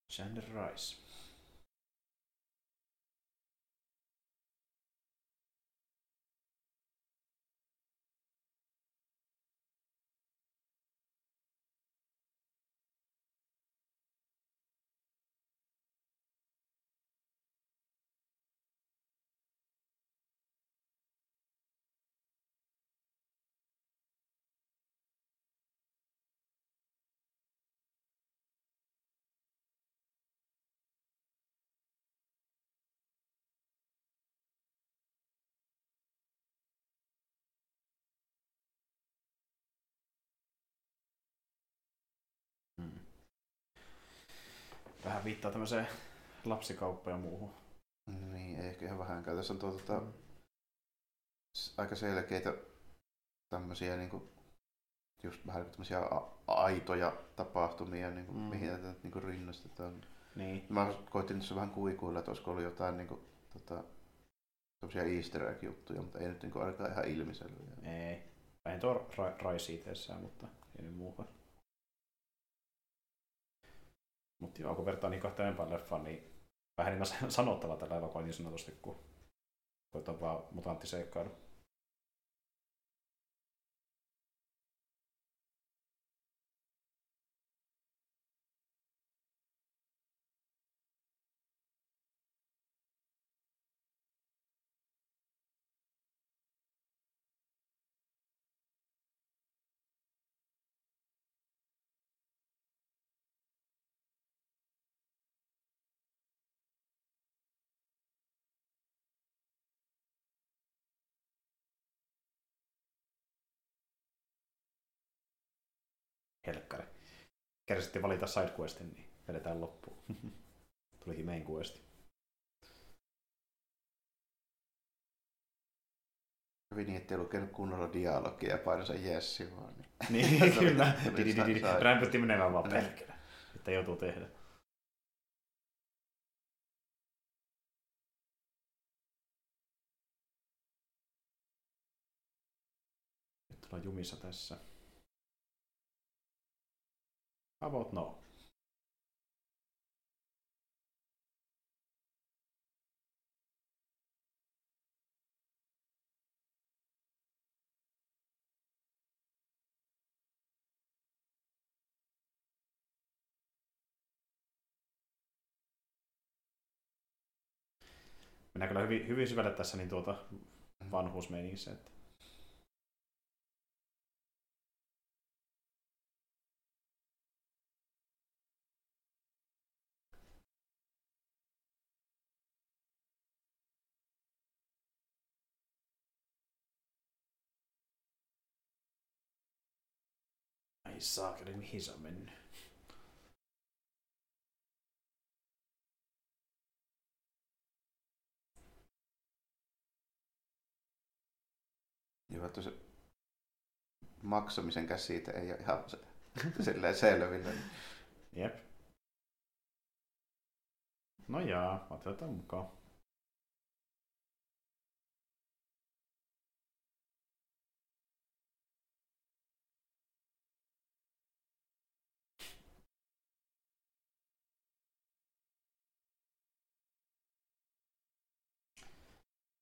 Chandler Rice. Vähän viittaa tämmöiseen lapsikauppaan ja muuhun. Niin, ei ehkä ihan vähänkään. Tässä on tuo, tuota, s- aika selkeitä tämmöisiä niin kuin, just vähän niin tämmöisiä a- aitoja tapahtumia, niin kuin, Mm. mm. mihin tätä niin kuin rinnastetaan. Niin. Mä koitin tässä vähän kuikuilla, että olisiko ollut jotain niin kuin, tota, tämmöisiä easter egg-juttuja, mutta ei nyt niin kuin, ainakaan ihan ilmiselviä. Ei. Vähän tuo ra- raisi itsessään, mutta ei nyt muuta. Mutta joo, kun vertaa niin kahteen empään leffaan, niin vähän enemmän sanottavaa tällä elokuvalla niin sanotusti, kuin koetaan vaan mutanttiseikkailu. Kerran sitten valita sidequestin, niin vedetään loppuun. Tulikin main questi. Kävi niin, ettei lukenut kunnolla dialogia ja painoi sen Jessi vaan. Niin. Niin, kyllä. Rämpötti menemään vaan Niin. pelkänä. Että joutuu tehdä. Nyt ollaan jumissa tässä. About no. Mennään kyllä hyvin, hyvin syvälle tässä niin tuota vanhuusmeiningissä. Että... Ai saakeli, mihin se on mennyt? Joo, että se maksamisen käsite ei ole ihan se, silleen selvillä. Jep. No jaa, otetaan mukaan.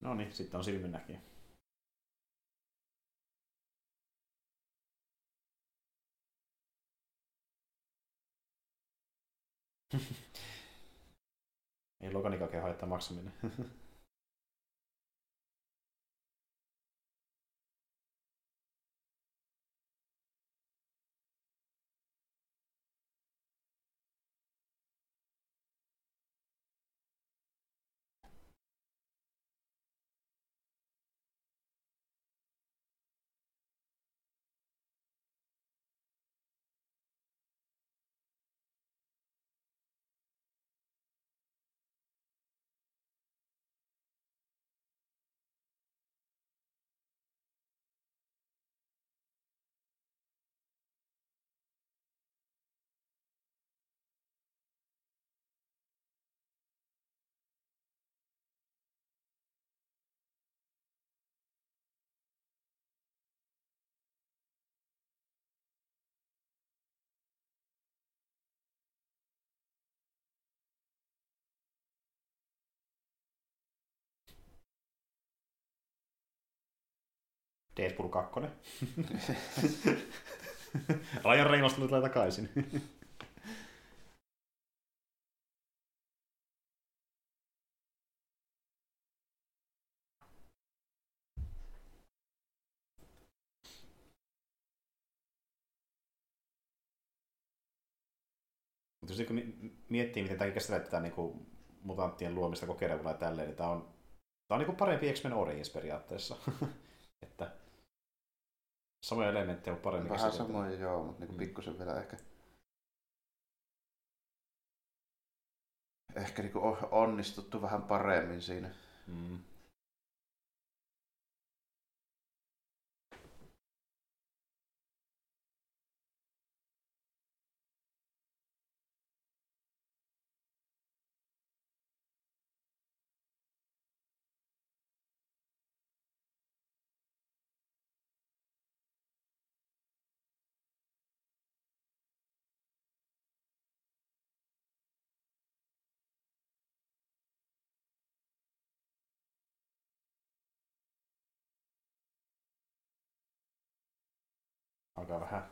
No niin, sitten on silminnäkijä. Ei Loganikaan haittaa maksaminen. Deadpool 2. Ryan Reynolds tuli takaisin. Mutta jos kun miettii, miten tämä käsitellään tätä niin kuin mutanttien luomista kokeilevulla ja tälleen, niin tämä on, tämä on niin kuin parempi X-Men Origins periaatteessa. samoja elementtejä on paremmin Vähän samoin joo, mutta niin Mm. pikkusen vielä ehkä ehkä niin onnistuttu vähän paremmin siinä. Mm. Alkaa vähän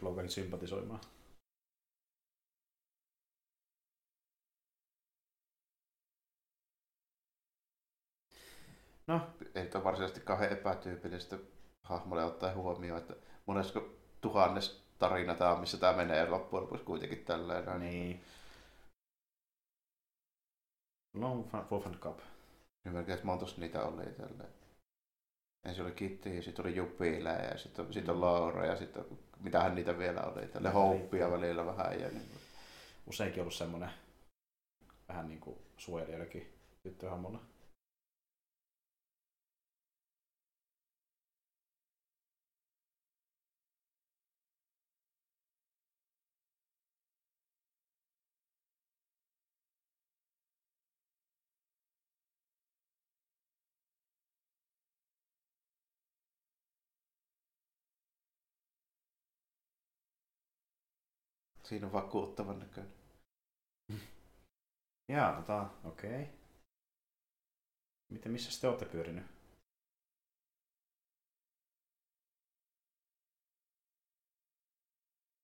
Loganin sympatisoimaan. No. Ei ole varsinaisesti kahden epätyypillistä hahmolle ottaa huomioon, että monesko tuhannes tarina tämä on, missä tämä menee loppujen lopuksi kuitenkin tälleen. Niin. Long Wolf and Cup. Ymmärrän, että monta niitä oli tälleen. Ensin oli Kitty ja sitten oli Jupila ja sitten sit on Laura ja sitten mitähän niitä vielä oli. Tälle Houppia välillä vähän. Ja niin kuin. Useinkin ollut semmoinen vähän niin kuin suojelijoillakin tyttöhahmolla. Siinä on vakuuttavan näköinen. Jaa, tota, okei. Okay. Miten, missä te olette pyörinyt?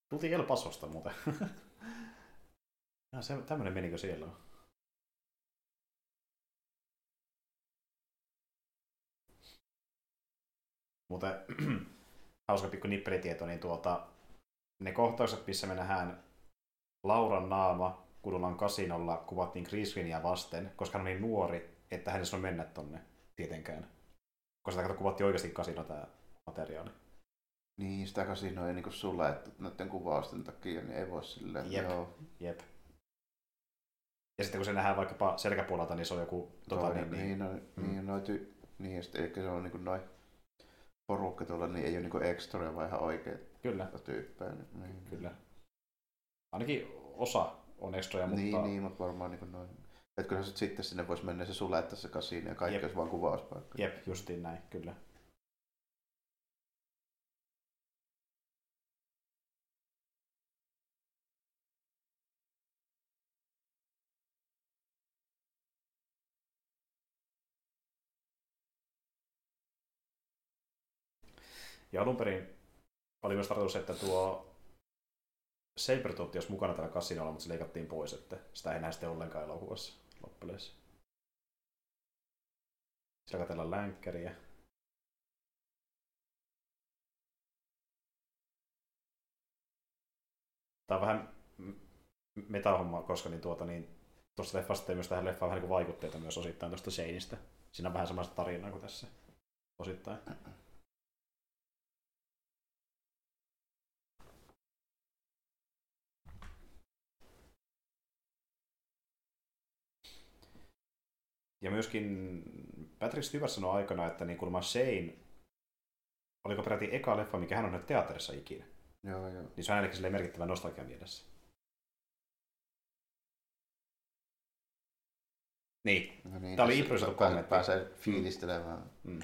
Tultiin El Pasosta muuten. se, tämmönen menikö siellä on? Muuten hauska pikku nippelitieto, niin tuota, ne kohtaukset, missä me nähdään Lauran naama, kun ollaan kasinolla, kuvattiin Grisvinia vasten, koska hän on niin nuori, että hänessä on mennä tonne tietenkään. Koska sitä kuvattiin oikeasti kasino tämä materiaali. Niin, sitä kasinoa ei niinku sulle, että näiden kuvausten takia niin ei voi silleen. Jep, joo. jep. Ja sitten kun se nähdään vaikkapa selkäpuolelta, niin se on joku... Tota, niin, niin, niin, no, mm. niin, noity, niin, ja sitten ehkä se on niinku noin porukka tuolla, niin ei ole niinku ekstra, vaan ihan oikeat Kyllä. tyyppejä. Niin. Kyllä. Ainakin osa on ekstroja, mutta... Niin, niin mutta varmaan niin noin. Että kyllä se sitten sinne voisi mennä se sulettaa se kasiini ja kaikki Jep. olisi vaan kuvauspaikka. Jep, justiin näin, kyllä. Ja alun perin oli myös tarkoitus, että tuo Sabertooth olisi mukana tällä kasinolla, mutta se leikattiin pois, että sitä ei näe sitten ollenkaan elokuvassa loppupeleissä. Siellä katsellaan länkkäriä. Tämä on vähän metahomma, koska niin tuota, niin, tuosta leffasta myös tähän leffaan vähän niin vaikutteita myös osittain tuosta Shaneista. Siinä on vähän samasta tarinaa kuin tässä osittain. Ja myöskin Patrick Stewart sanoi aikana, että niin kuulemma Shane, oliko peräti eka leffa, mikä hän on nyt teatterissa ikinä. Joo, joo. Niin se on hänellekin merkittävä nostalgia mielessä. Niin. No niin Tämä oli improvisoitu kommentti. Pääsee fiilistelemään. Mm.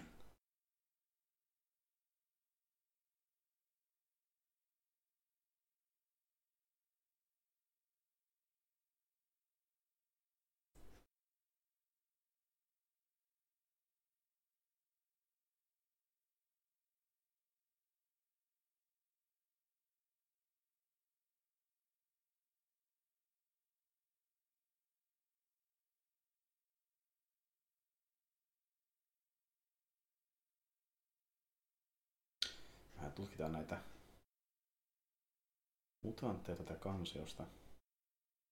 Tutkitaan näitä mutantteja tätä kansiosta.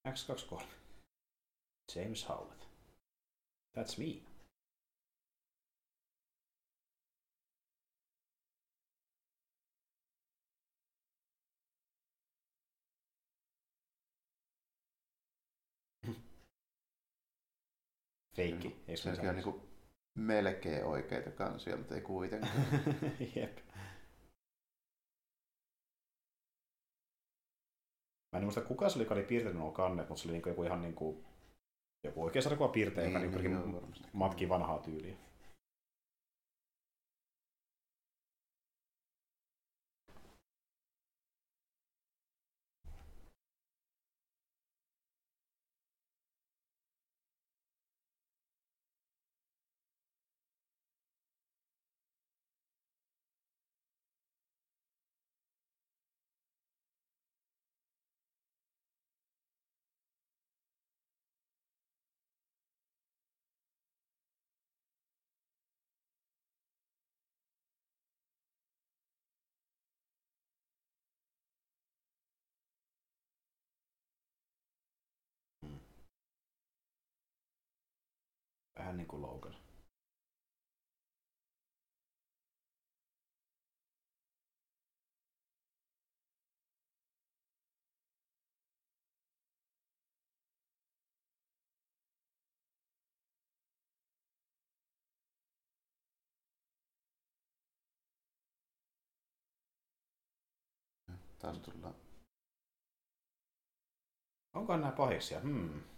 X23. James Howlett. That's me. Feikki. Se, eikö se on niin kuin melkein oikeita kansia, mutta ei kuitenkaan. Jep. Mä en muista kuka se oli, joka oli piirtänyt nuo kannet, mutta se oli niinku joku ihan niinku, joku oikein sarkua piirtäjä, joka Niin, niinku niin, niin, varmasti. matki vanhaa tyyliä. Vähän niinku Logan. Taas tullaan. Onko nämä pahiksia? Hmm.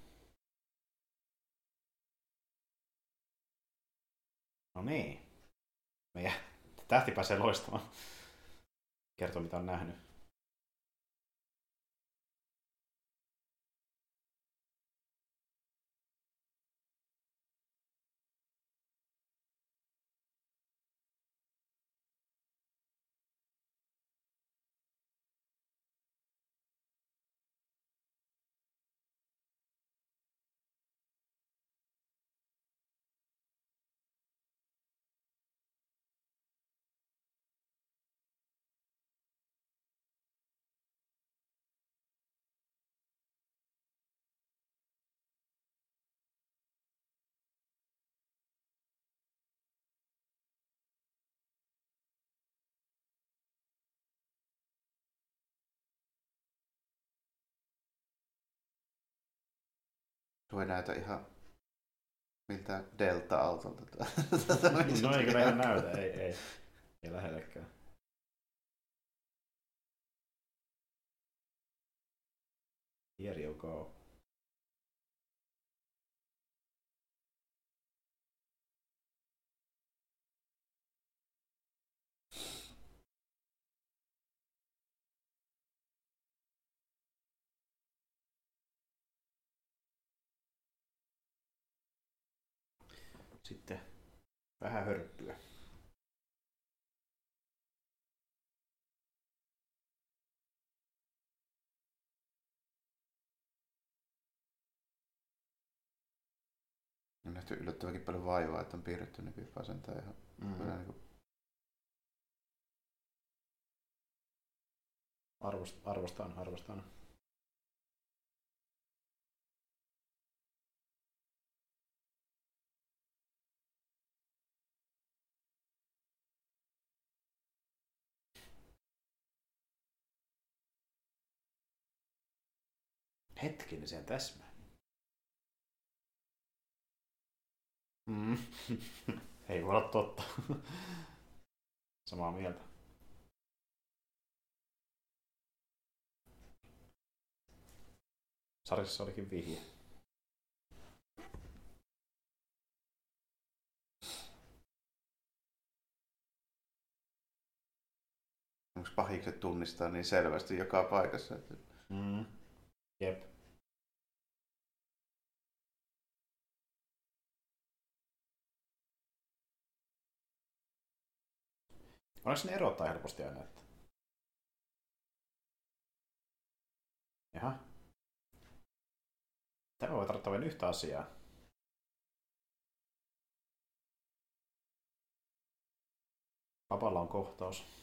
No niin. Meidän tähti pääsee loistamaan. Kertoo mitä on nähnyt. Tuo ei näytä ihan miltä Delta-autolta. No ei kyllä ihan näytä, ei, ei. Ei lähellekään. Here you go. Sitten vähän hörppyä. On nähty yllättävänkin paljon vaivaa, että on piirretty nykyfasentaa ihan Mm. kyllä niin kuin Arvost, arvostan, arvostan. Hetkinen täsmää. Mm. Ei voi olla totta. Samaa mieltä. Sarjassa olikin vihje. onko pahikset tunnistaa niin selvästi joka paikassa. Että Mm. Jep. Onko ne erottaa helposti aina? Että... Jaha. Tämä voi tarkoittaa vain yhtä asiaa. Papalla on kohtaus.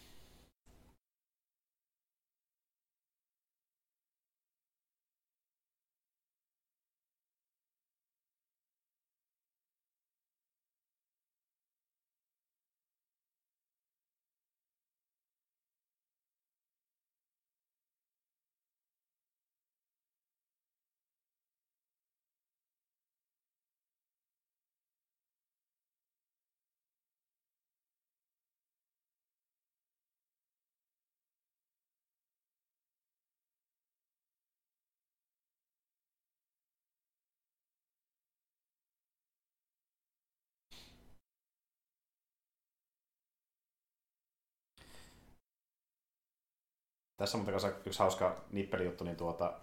Tässä on yksi hauska nippelijuttu, niin tuota,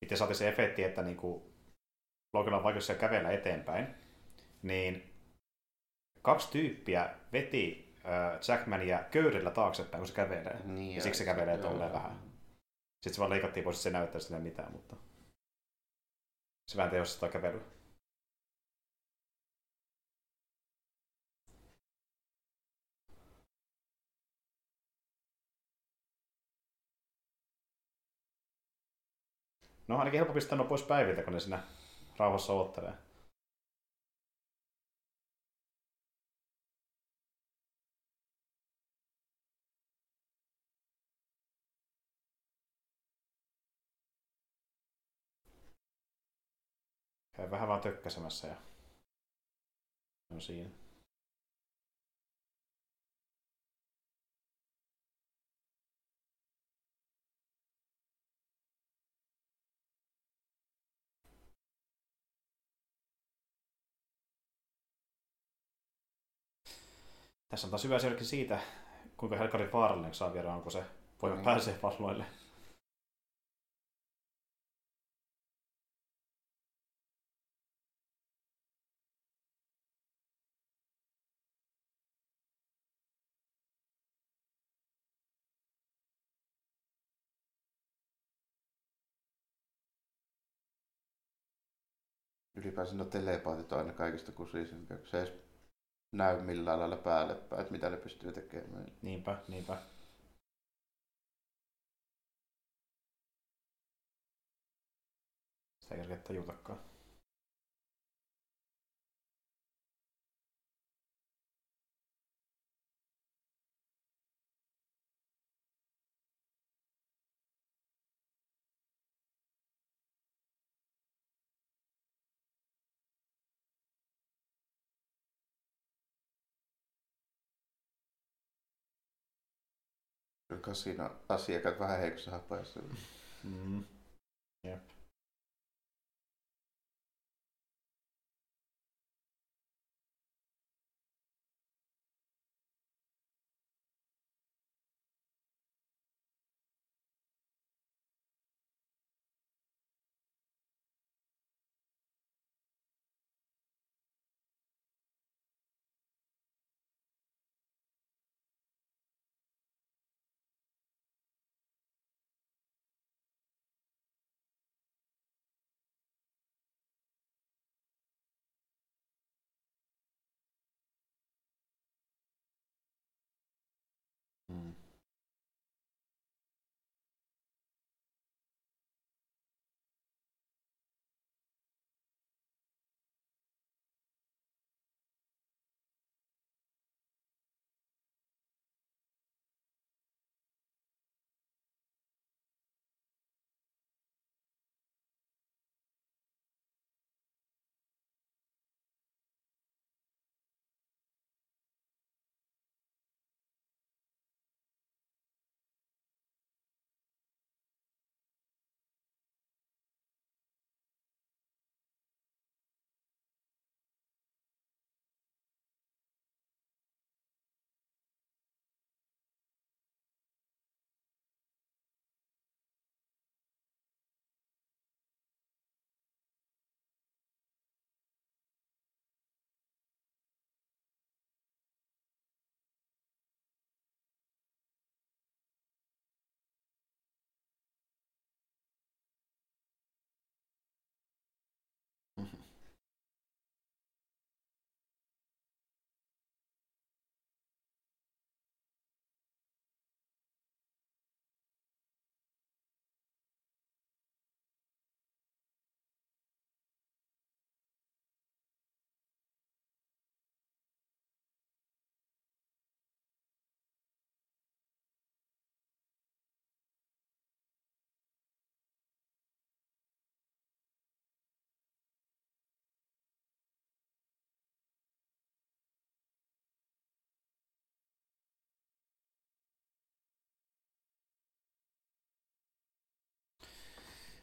miten saatiin se efekti, että niin kuin Loganilla on vaikeuksia kävellä eteenpäin, niin kaksi tyyppiä veti äh, Jackmania köydellä taaksepäin, kun se kävelee. Niin, ja siksi se kävelee tolleen vähän. Sitten se vaan leikattiin pois, että se näyttää sille mitään, mutta se vähän tehostaa kävelyä. No ainakin helppo pistää pois päiviltä, kun ne siinä rauhassa odottelee. Käy vähän vaan tökkäsemässä ja on siinä. Tässä on taas hyvä esimerkki siitä, kuinka Helkari vaarallinen saa viedä, onko se voima mm. pääsee valloille. ylipäänsä no telepaatit on aina kaikista kusisimpia, kun se ei näy millään lailla päälle päin, että mitä ne pystyy tekemään. Niinpä, niinpä. Sitä ei kerkeä tajutakaan. Kasino-asiakkaat vähän heikossa hapaissa. Mm. Jep.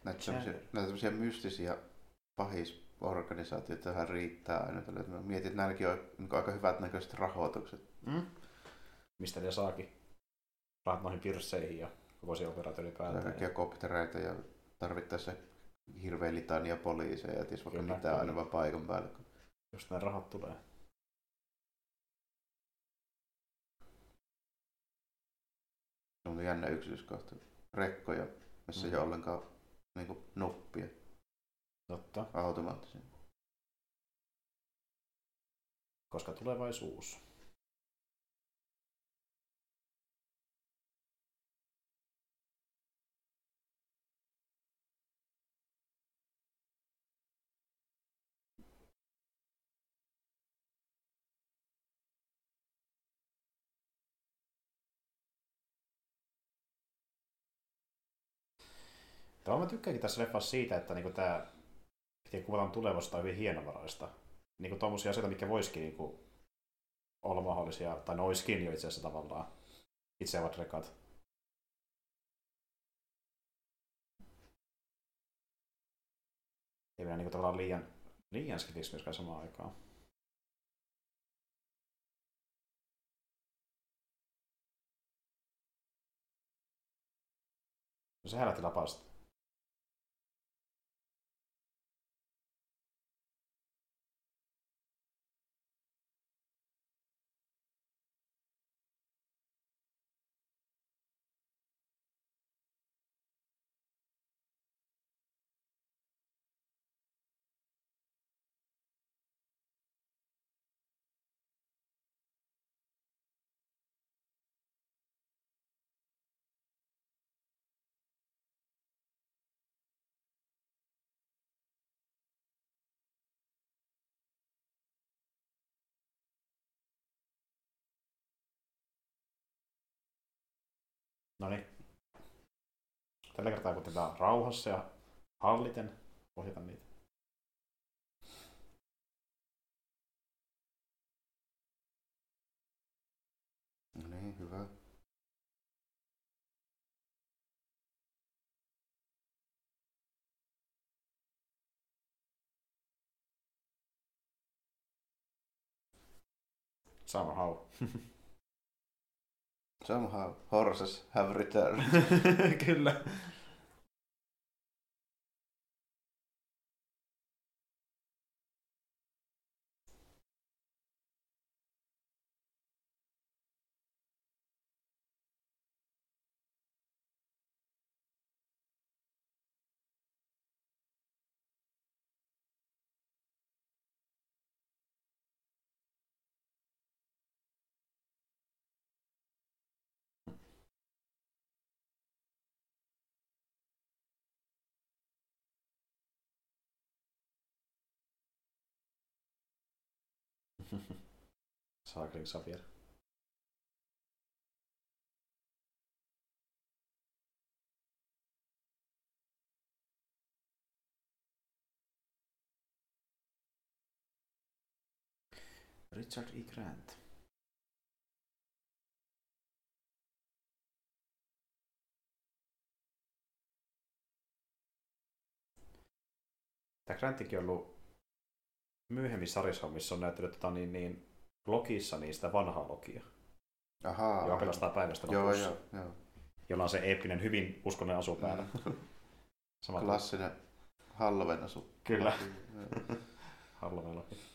Näitä tämmöisiä, näitä tämmöisiä mystisiä pahisorganisaatioita tähän riittää aina. Tällä. Mä mietin, että näilläkin on niin aika hyvät näköiset rahoitukset. Mm. Mistä ne saakin? rahat noihin pirsseihin ja voisi operaatio ylipäätään. Kaikkia koptereita ja tarvittaessa hirveä litania poliiseja ja ties vaikka Kyllä, mitä kyllä. aina vaan paikan päälle. Just nämä rahat tulee. Se on jännä yksityiskohta. Rekkoja, missä ei Mm. ole ollenkaan niin kuin, nuppia Totta. automaattisia. Koska tulevaisuus. Tämä mä tykkäänkin tässä leffassa siitä, että niinku tämä kuvataan tulevaisuutta on hyvin hienovaraista. Niinku tommosia asioita, mikä voisikin niinku olla mahdollisia, tai ne olisikin jo itse asiassa tavallaan itseävät rekat. Ei mennä niinku tavallaan liian, liian skitiksi myöskään samaan aikaan. No se herätti lapasta. No niin. Tällä kertaa koitetaan rauhassa ja halliten ohjata niitä. No niin, hyvä. Somehow. Somehow horses have returned. Kyllä. Saakeli Xavier. Richard E. Grant. Tämä Grantikin on ollut myöhemmin sarjassa, missä on näyttänyt tota, niin, niin, Lokissa niin sitä vanhaa Lokia, Ahaa. joka pelastaa päivästä Joo, joo, joo. jolla on se eeppinen, hyvin uskollinen asu päällä. Mm. Klassinen Halloween asu. Kyllä. Halloween Loki.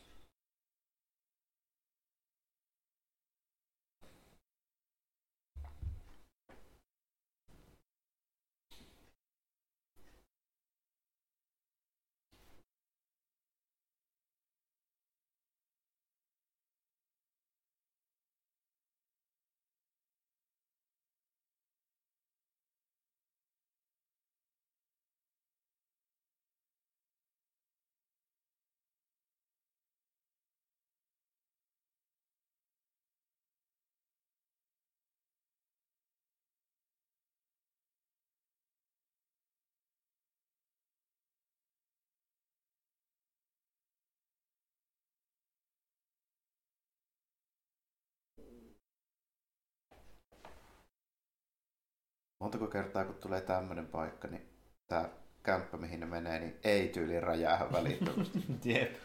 Montako kertaa kun tulee tämmöinen paikka, niin tämä kämppä, mihin ne menee, niin ei tyyli räjäähän välittömästi. Jep.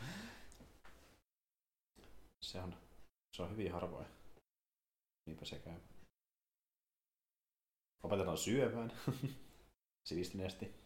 Se on, se on hyvin harvoin. Niinpä se käy. Opetetaan syömään. Sivistyneesti.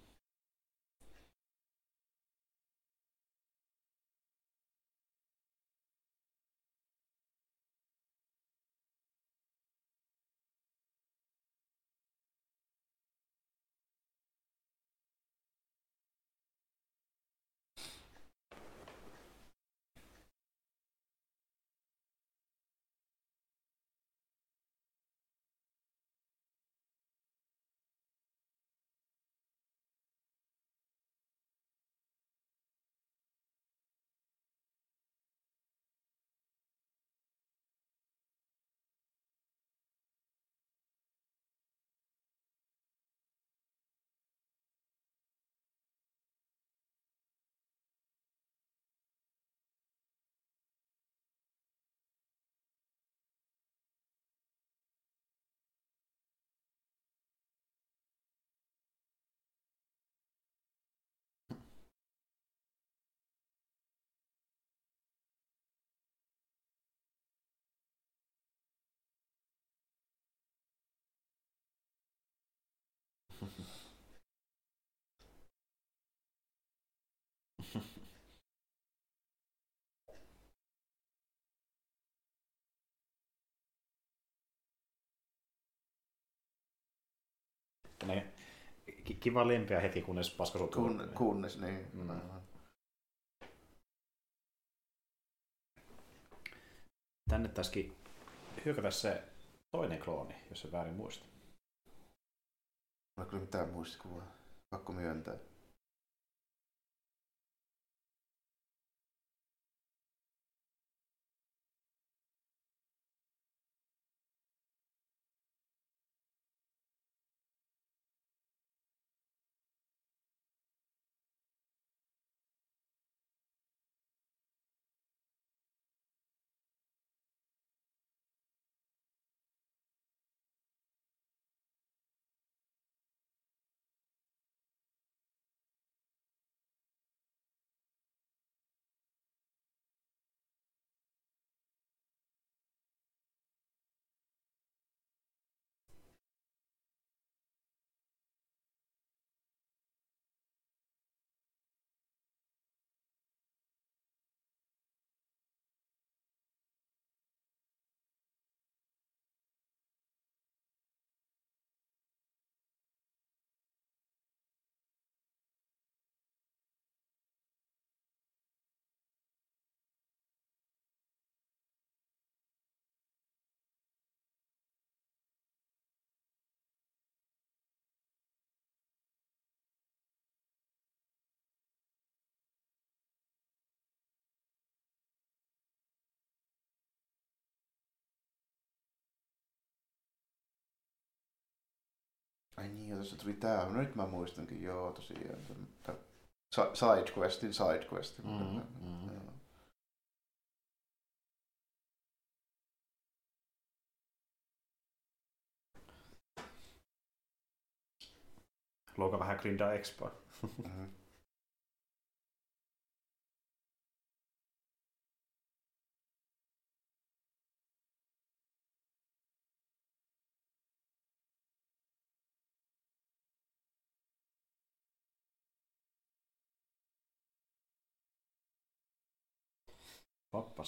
Ne ki- kiva lempeä hetki, kunnes paska sut Kun, kunnes, niin. Mm. Tänne taisikin hyökätä se toinen klooni, jos se väärin muista. Mulla ei kyllä mitään muistikuvaa. Pakko myöntää. Ai niin, tuossa tuli tää. No nyt mä muistankin, joo tosiaan. Tämä Sidequestin Sidequestin. Mm, mm. Joo. Luoka vähän grindaa expoa. Mhm. Pappa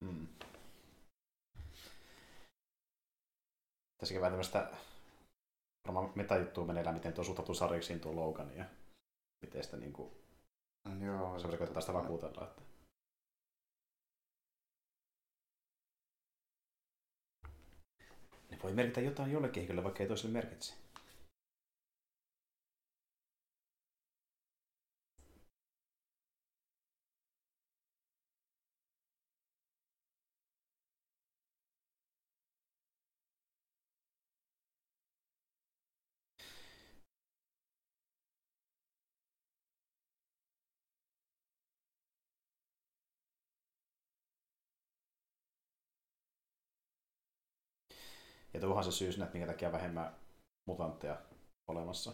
Mm. Tässäkin vähän tämmöistä varmaan metajuttua meneillään, miten tuo suhtautuu Sariksiin tuo Logan ja miten sitä niinku... Mm, joo. Semmoisen koitetaan sitä vakuutella, että... Ne voi merkitä jotain jollekin henkilölle, vaikka ei toiselle merkitse. Ja tuohan se syy sinne, että minkä takia vähemmän mutantteja olemassa.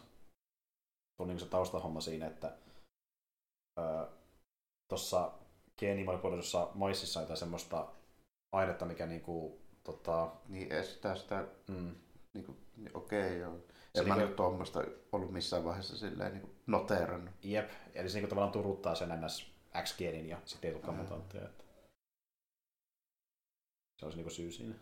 On niin se taustahomma siinä, että öö, tuossa geenimanipuloidussa maississa on jotain semmoista ainetta, mikä niinku, tota, Niin estää sitä, mm, niin kuin, niin okei joo. Se En mä niinku- nyt tuommoista ollut missään vaiheessa silleen niin kuin noteerannut. jep, eli se niinku tavallaan turuttaa sen ns. X-geenin ja sitten ei tulekaan mutantteja. Että... Se olisi niinku syy siinä.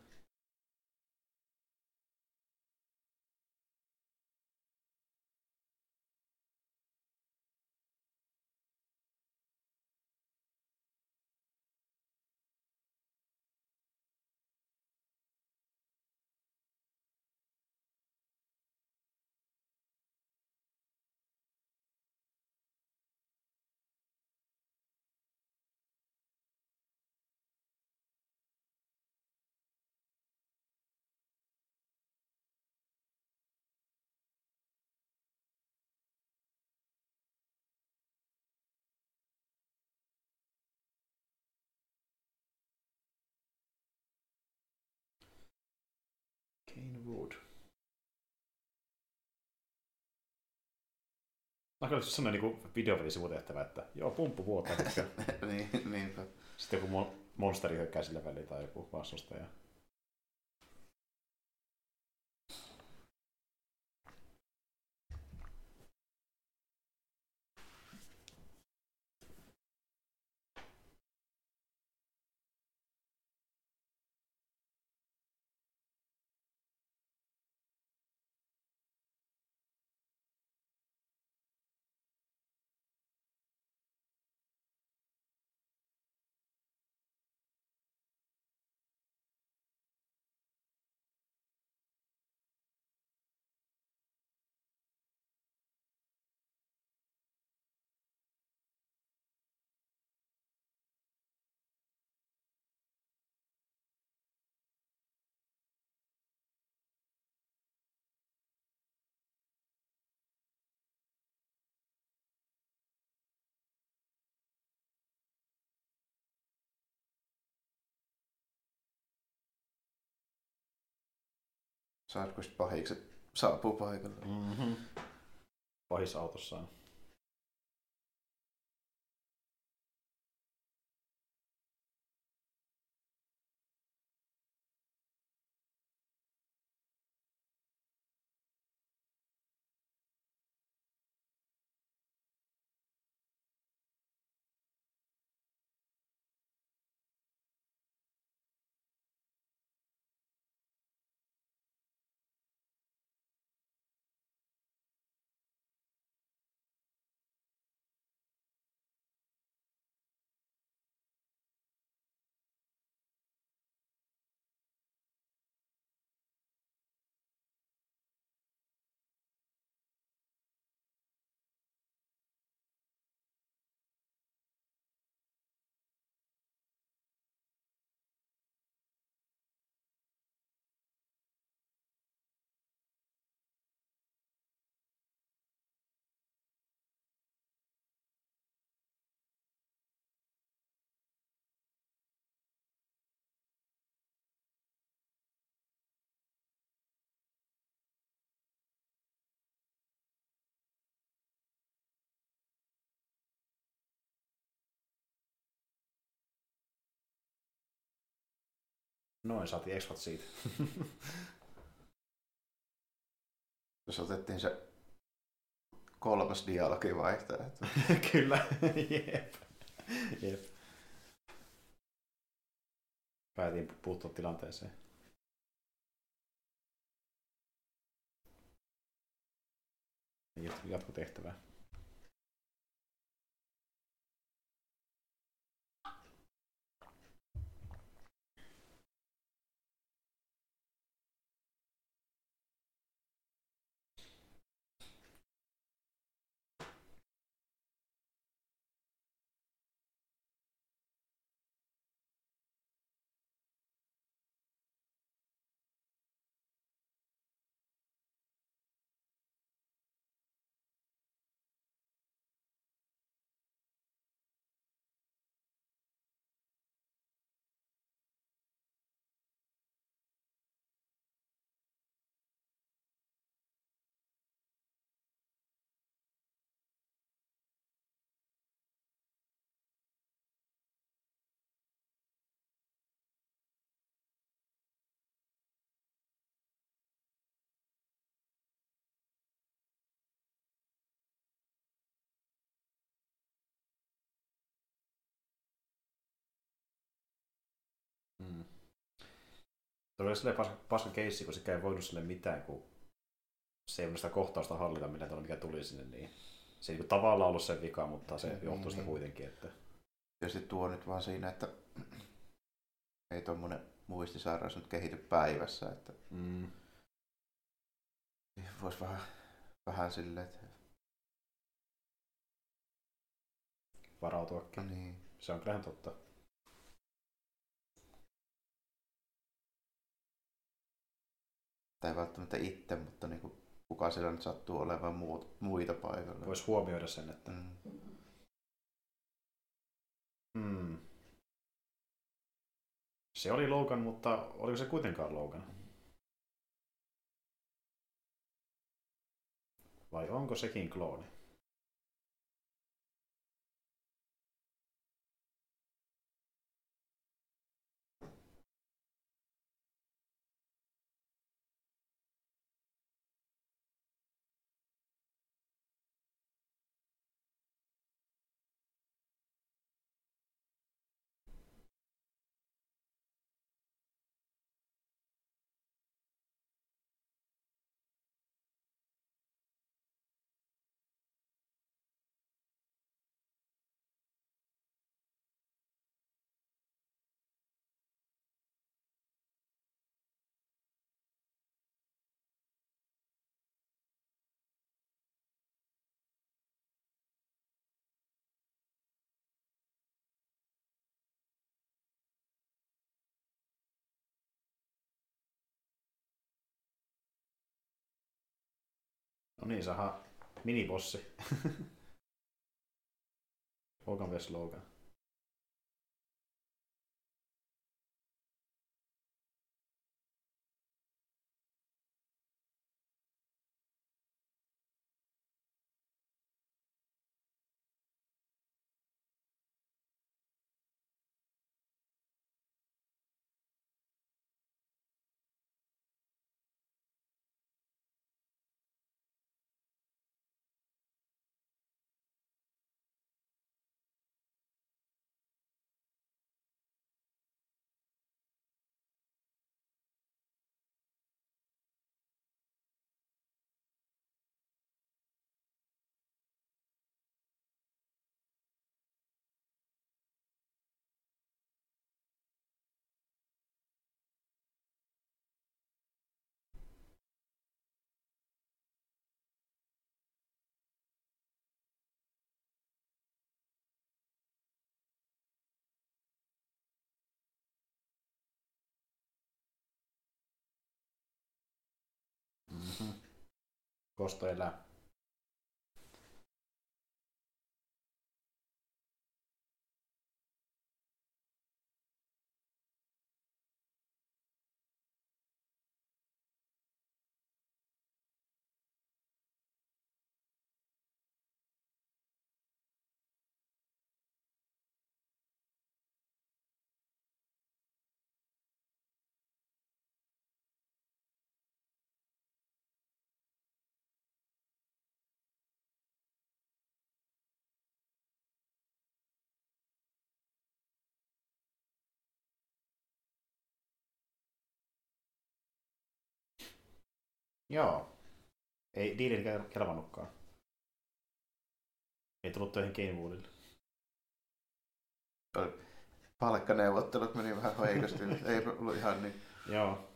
Kane Wood. Aika olisi semmoinen niin videopelisivuutehtävä, että joo, pumppu vuotaa. niin, niinpä. Sitten joku mon- monsteri hyökkää sille väliin tai joku vastustaja. Sit pahikset saapuu paikalle? Mm-hmm. Pahissa autossaan. Noin, saatiin ekspat siitä. Jos otettiin se kolmas dialogi vaihtoehto. Kyllä, jep. jep. Päätin puuttua tilanteeseen. Jatkotehtävää. Tuo oli silleen paska, paska keissi, kun se ei voinut sille mitään, kun se ei voinut sitä kohtausta hallita, millä tavalla mikä tuli sinne. Niin se ei niin tavallaan ollut se vika, mutta se johtuu sitä Niin. kuitenkin. Että... Tietysti tuo nyt vaan siinä, että ei tuommoinen muistisairaus nyt kehity päivässä, että Mm. voisi vähän, vähän silleen, että Varautuakin. niin. Se on kyllähän totta. Tai ei välttämättä itse, mutta niin kuin, kuka siellä nyt sattuu olemaan muut, muita paikalla. Voisi huomioida sen, että Mm. mm. se oli Logan, mutta oliko se kuitenkaan Logan? Vai onko sekin klooni? No niin, saha minibossi. Logan vs. Logan. Kosto elää. Joo. Ei diilin kelvannutkaan. Ei tullut töihin Gamewoodille. Palkkaneuvottelut meni vähän heikosti, ei ollut ihan niin. Joo.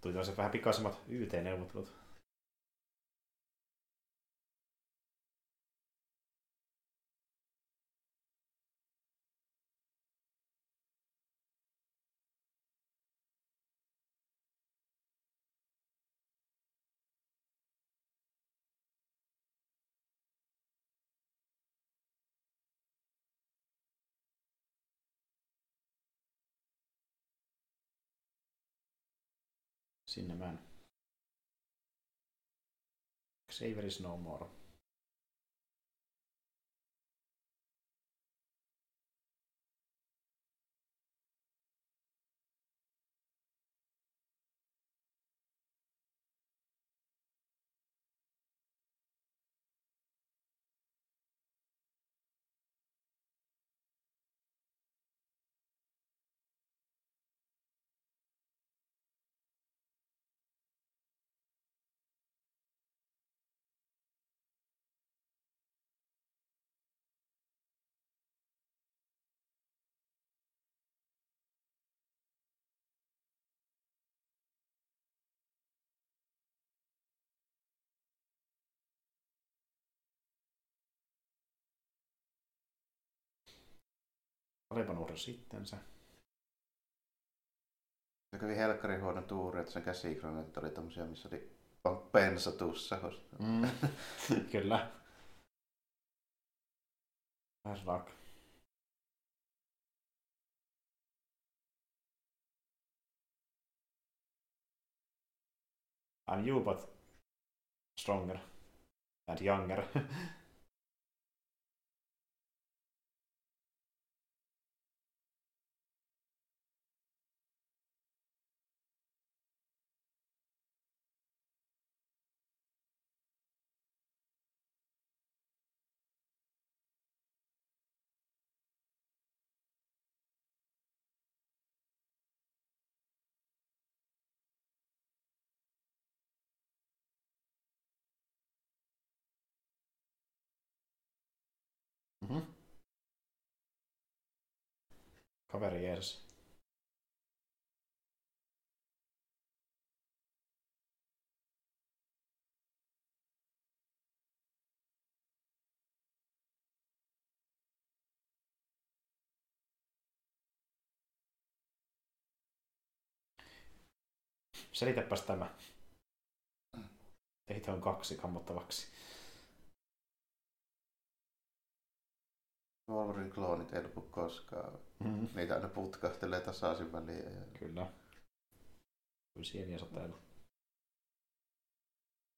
Tuli tällaiset vähän pikaisemmat YT-neuvottelut. Sinne mä en. Xavier is no more. Taliban uhras sittensä. Se kävi helkkarin huono tuuri, että sen käsikroneet oli tommosia, missä oli pensa tussahossa. Mm. Kyllä. Rock. I'm you but stronger and younger. Kaveri jees. Selitäpäs tämä. Teitä on kaksi kammottavaksi. Wolverine kloonit ei lopu koskaan. Mm. Niitä aina putkahtelee tasaisin väliin. Ja... Kyllä. Kyllä sieniä sateella.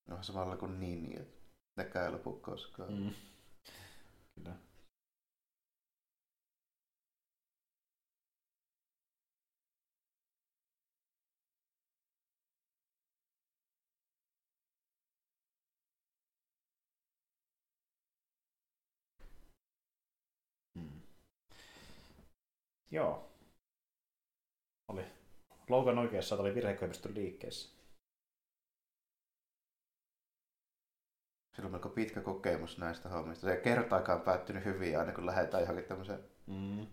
Vähän samalla kuin Nini, että nekään ei lopu koskaan. Mm. Kyllä. Joo. Oli Logan oikeassa, oli virhekoimiston liikkeessä. Sillä on melko pitkä kokemus näistä hommista. Se ei kertaakaan päättynyt hyvin aina kun lähdetään johonkin tämmöisen Mm.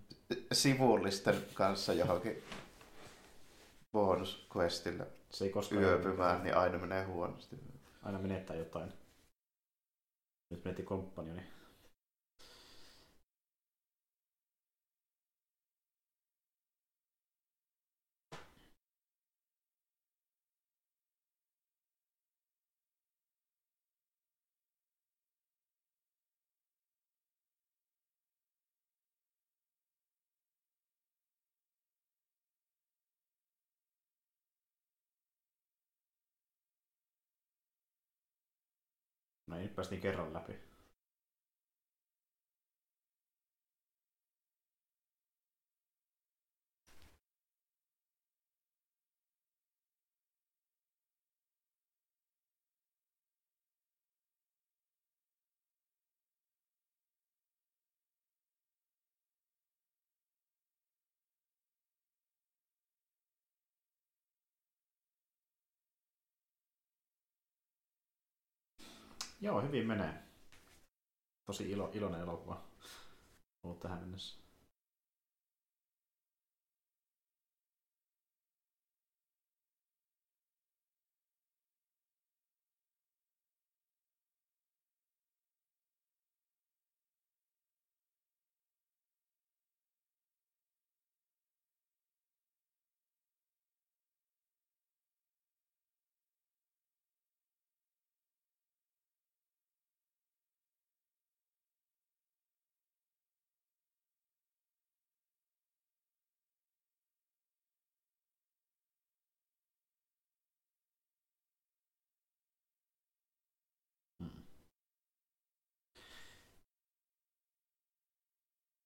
sivullisten kanssa johonkin bonusquestille Se ei koskaan yöpymään, niin aina menee huonosti. aina menettää jotain. Nyt menetti komppanioni. Ei päästiin kerran läpi. Joo, hyvin menee. Tosi ilo, iloinen elokuva ollut tähän mennessä.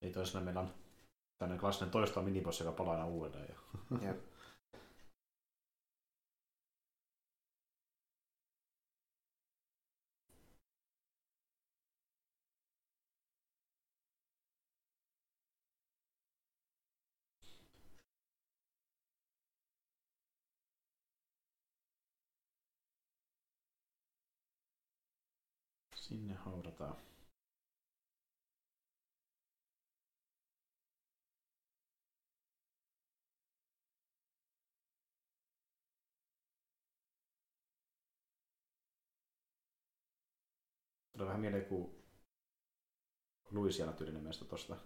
Eli toisena meillä on tämmöinen klassinen toistava minibossi, joka palaa aina uudelleen. Ja... Jep. Sinne haudataan. Tulee vähän mieleen kuin Louisiana tyylinen meistä tosta,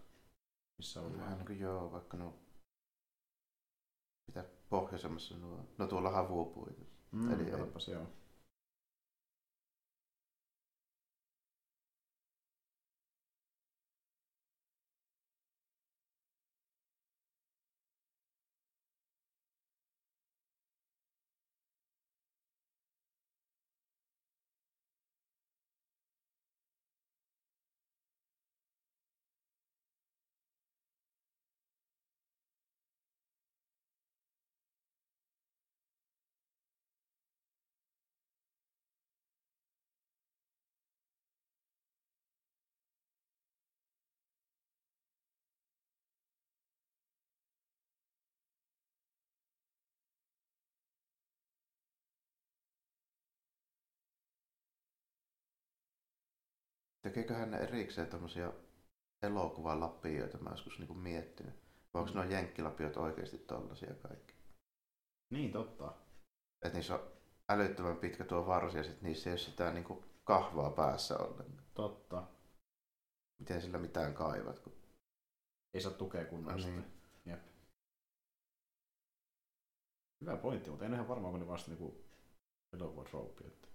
missä on Vähän niin kuin joo, vaikka no... Mitä pohjoisemmassa nuo... No tuolla havupuita. Mm, Eli ei. joo. Tekeeköhän ne erikseen tommosia elokuvalapioita, mä joskus niinku miettinyt. Vai onko nuo jenkkilapiot oikeasti tollasia kaikki? Niin, totta. Että niissä on älyttömän pitkä tuo varsi ja sit niissä ei ole sitä niinku kahvaa päässä ollenkaan. Totta. Miten sillä mitään kaivat? Kun... Ei saa tukea kunnolla Niin. sitten. Jep. Hyvä pointti, mutta en ihan varmaan, kun ne vasta niinku trooppi. Että...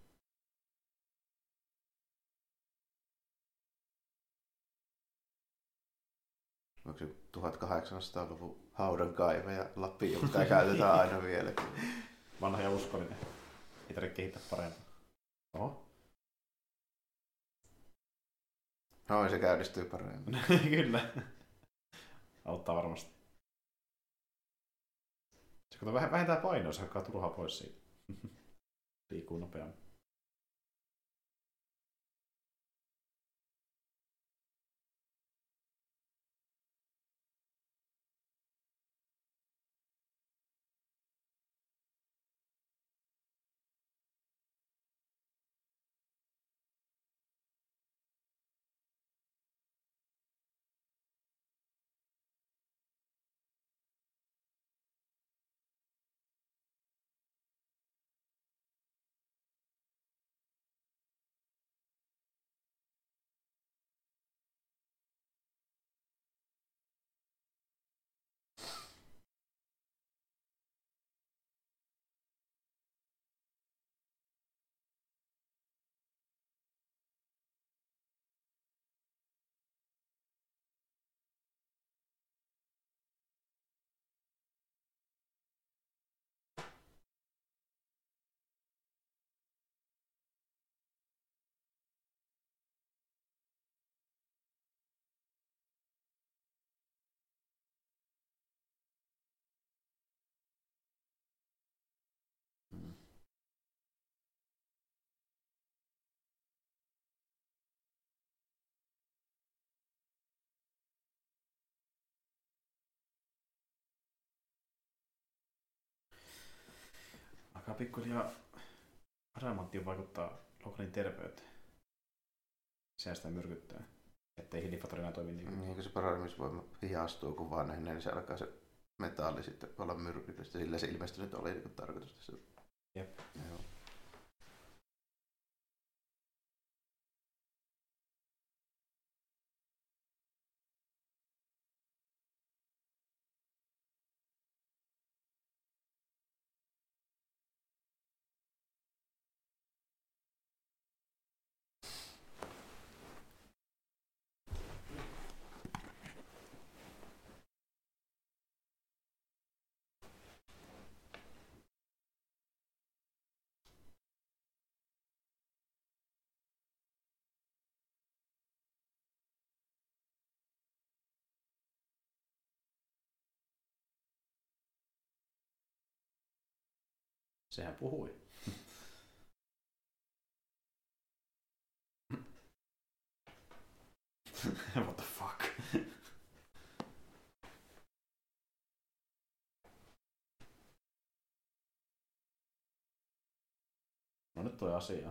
Onko se 1800-luvun haudan kaiva ja lapio, mitä käytetään aina vielä. Vanha ja uskollinen. Ei tarvitse kehittää parempaa. Oho. Noin se käynnistyy paremmin. Kyllä. Auttaa varmasti. Se kato, väh- vähentää painoa, se hakkaa turhaa pois siitä. Liikkuu nopeammin. Alkaa pikkuhiljaa adamantti vaikuttaa lokalin terveyteen. Sehän sitä myrkyttää. Ettei hiilifatori enää toimi niin. Niin kuin se paranemisvoima hihastuu, kun vanhenee, niin se alkaa se metalli sitten olla myrkyllistä. Sillä se ilmeisesti nyt oli niin tarkoitus tässä. Jep. Joo. Sehän puhui. What the fuck? No nyt toi asia.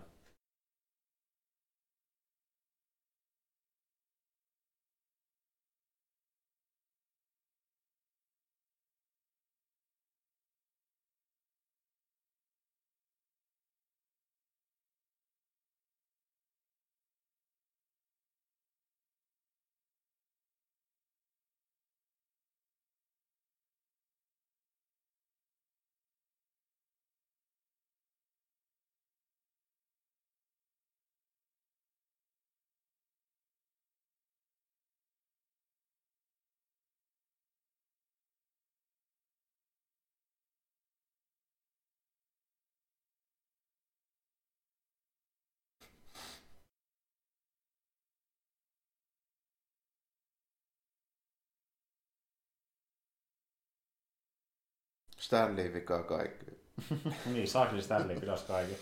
Stanley vikaa kaikki. niin, Saakeli Stanley pitäisi kaiken.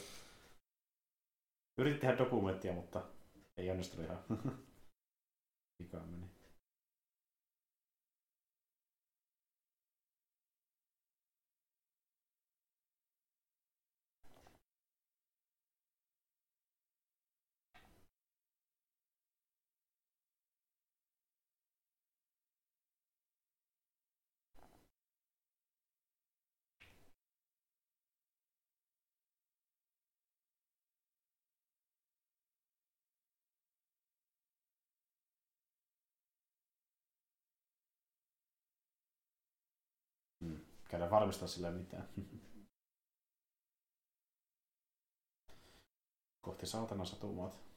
Yritti tehdä dokumenttia, mutta ei onnistunut ihan. Vikaan meni. Käydä varmistaa sillä mitään. Kohti saatana satumaat.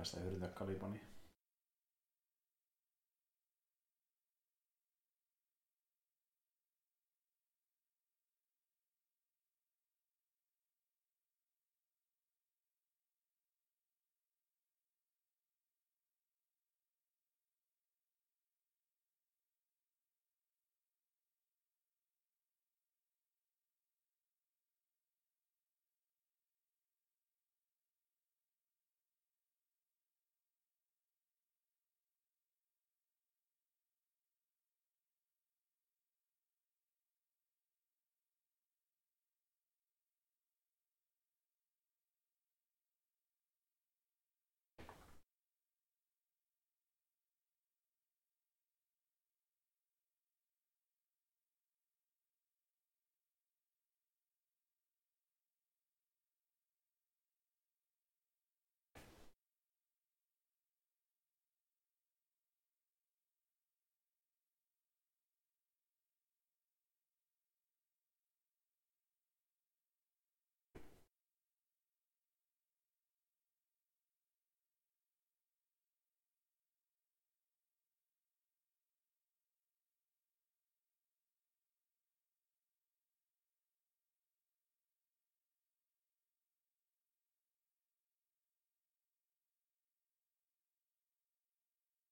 Päästä hyödyntää Kalibania.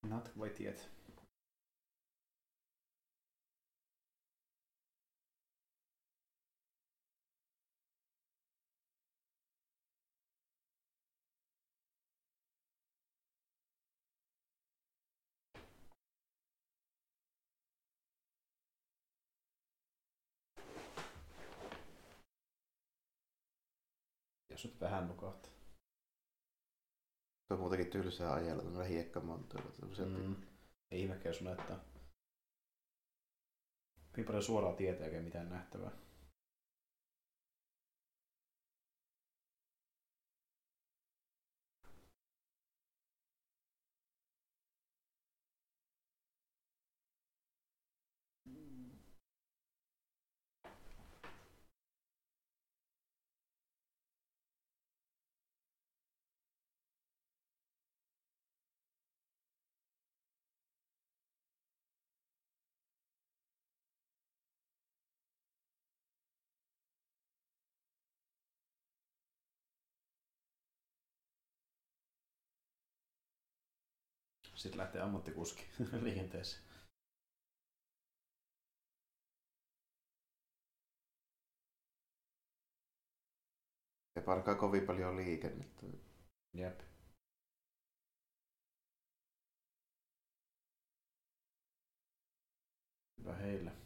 Nat vai tiet? Jos nyt vähän nukahtaa. Se on muutenkin tylsää ajella tämmöillä hiekkamontuilla. Mm. Ei ihmekään jos näyttää. Niin paljon suoraa tietä eikä mitään nähtävää. Sitten lähtee ammattikuski liikenteeseen. Ei parkaa kovin paljon liikennettä. Jep. Hyvä heille.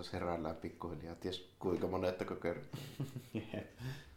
Taas heräillään pikkuhiljaa, ties kuinka monettako kertaa.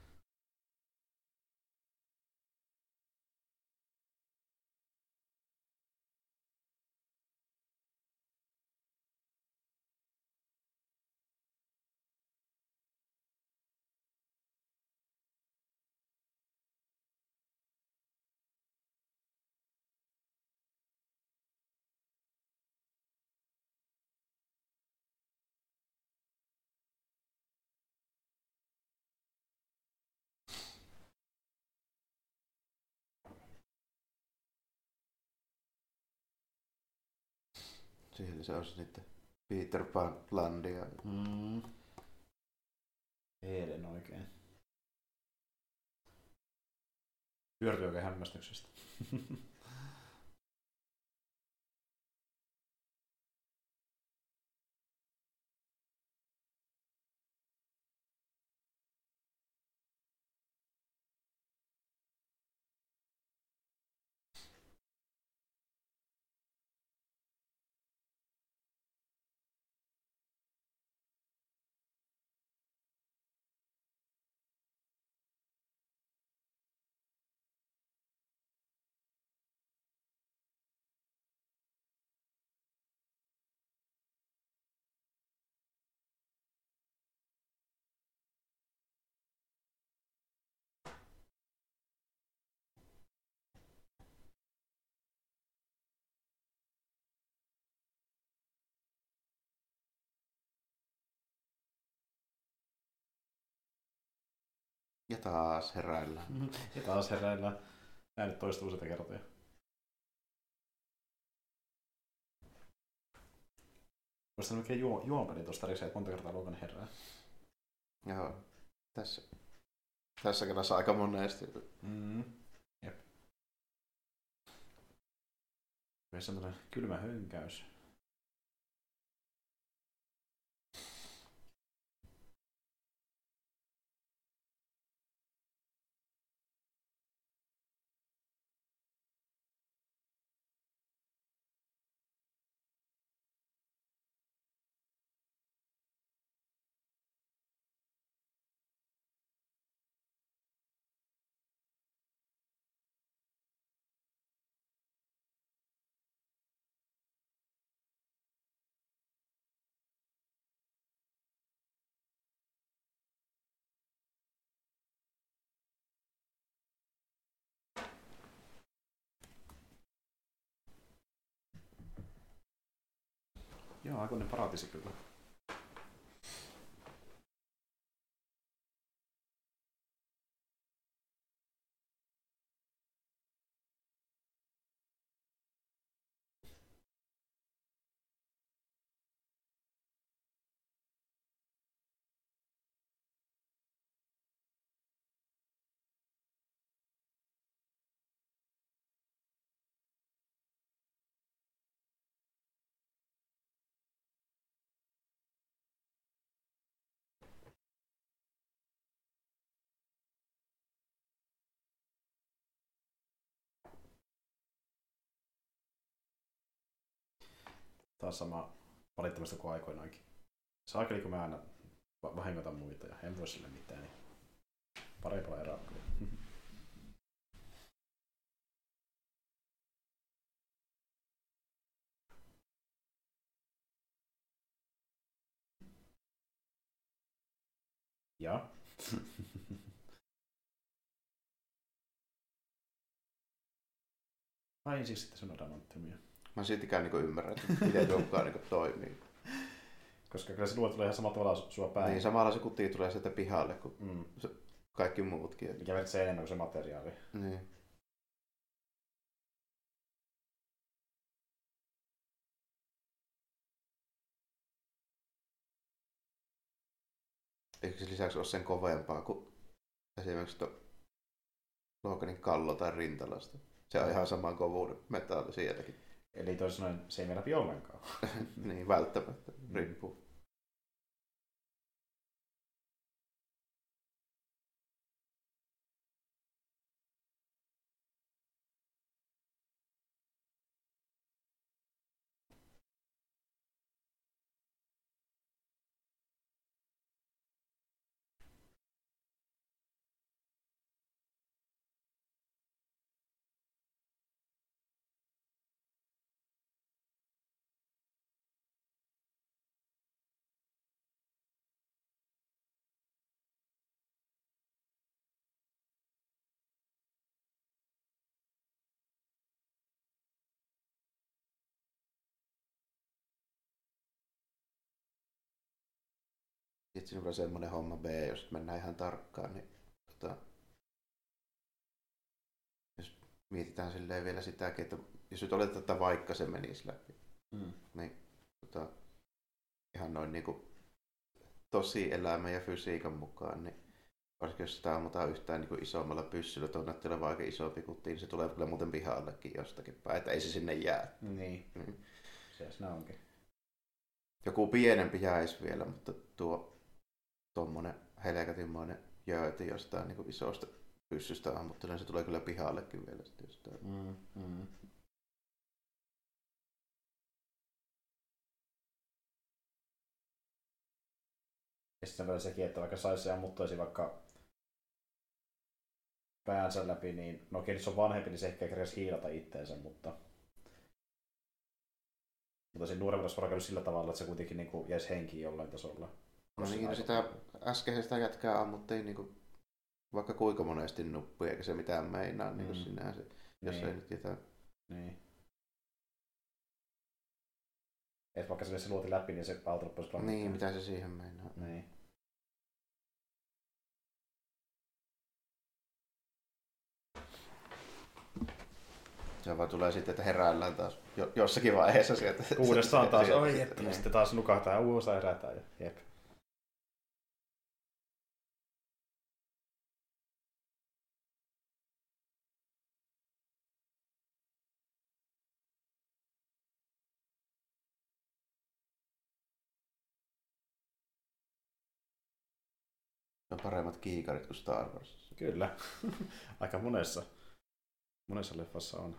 Siellä se on sitten Peter Pan Landia. Mm. Eilen oikein. Oikein hämmästyksestä. Ja taas heräillä. Ja taas heräillä. Näin nyt toistuu useita kertoja. Sanoa oikein juo, juonpeli tuosta risee, että monta kertaa Logan herää. Joo. Tässä, tässä kerrassa aika monesti. Mm. Jep. Myös sellainen kylmä hönkäys. Joo, aikuinen paratisi kyllä. Taas sama valittamista kuin aikoinaankin. Saakeli, kun mä aina vahingoitan muita ja en voi sille mitään, niin parempaa eroa. Ja. Ai siis sitten sun adamantiumia. Mä siltikään niin ymmärrä, että miten tuokkaan niin toimii. Koska kyllä se luo tulee ihan samalla tavalla sua päin. Niin, samalla se kuti tulee sieltä pihalle kuin Mm. se, kaikki muutkin. Mikä merkitsee enemmän kuin se materiaali. Niin. Eikö se lisäksi ole sen kovempaa kuin esimerkiksi tuo Loganin kallo tai rintalasta? Se on ihan saman kovuuden metalli sielläkin. Eli toisin sanoen se ei mene läpi ollenkaan. niin, välttämättä. Riippuu. Sitten sinulla on semmoinen homma B, jos mennään ihan tarkkaan, niin tota, jos mietitään silleen vielä sitäkin, että jos nyt oletetaan, että vaikka se menisi läpi, Mm. niin tota, ihan noin niin kuin tosi elämän ja fysiikan mukaan, niin varsinkin jos sitä ammutaan yhtään niin kuin isommalla pyssyllä, tuon näyttää olevan aika iso pikutti, niin se tulee kyllä muuten pihallekin jostakin päin, että ei se sinne jää. Niin, Mm. se siinä onkin. Joku pienempi jäisi vielä, mutta tuo tuommoinen helkatimmainen jööti jostain niin isosta pyssystä ammuttelen, se tulee kyllä pihallekin vielä sitten jostain. Mm, mm. Ja sitten vielä sekin, että vaikka saisi ja ammuttaisi vaikka päänsä läpi, niin no okei, nyt se on vanhempi, niin se ehkä kerkesi hiilata itteensä, mutta mutta siinä nuoremmalla olisi sillä tavalla, että se kuitenkin niin kuin jäisi henkiin jollain tasolla. No niin, no sitä äskeisestä jätkää ammuttiin niin kuin, vaikka kuinka monesti nuppi, eikä se mitään meinaa niin kuin Mm. sinänsä, jos Niin. ei nyt jotain. Niin. Et vaikka se luoti läpi, niin se auto loppuisi Niin, mitä se siihen meinaa. Niin. Se vaan tulee sitten, että heräillään taas jo, jossakin vaiheessa sieltä. Uudestaan taas, oi että, ja niin. sitten taas nukataan, uudestaan herätään. Ja, jep. Paremmat kiikarit kuin Star Wars. Kyllä. Aika monessa. Monessa leffassa on.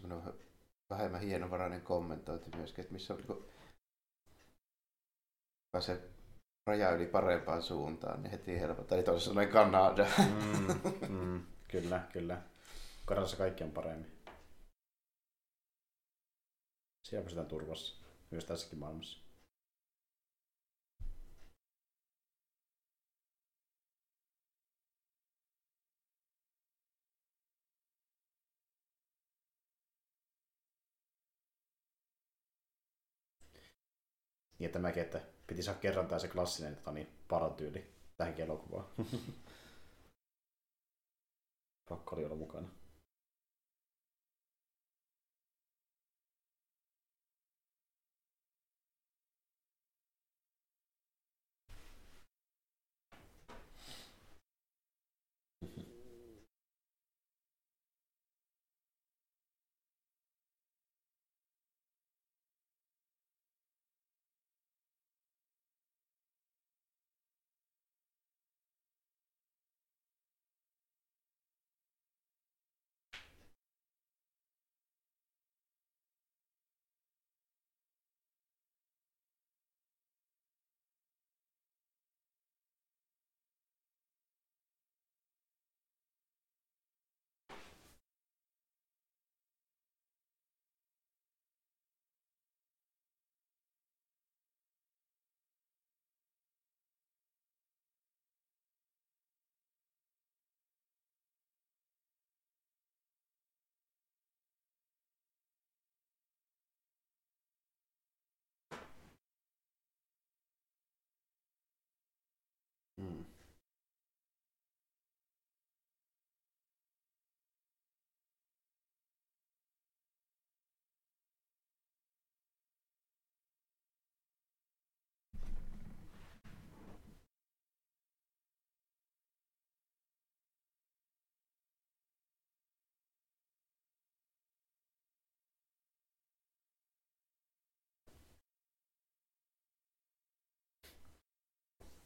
Semmoinen vähemmän hienovarainen kommentointi myöskin, että missä on niin pääsee raja yli parempaan suuntaan, niin heti helpottaa. Eli toisin sanoen Kanada. Mm, mm, kyllä, kyllä. Kanadassa kaikki on paremmin. Siellä pysytään turvassa. Myös tässäkin maailmassa. Niin että mäkin, että piti saada kerran tämä se klassinen tota, niin, paratyyli tähänkin elokuvaan. Pakko oli olla mukana.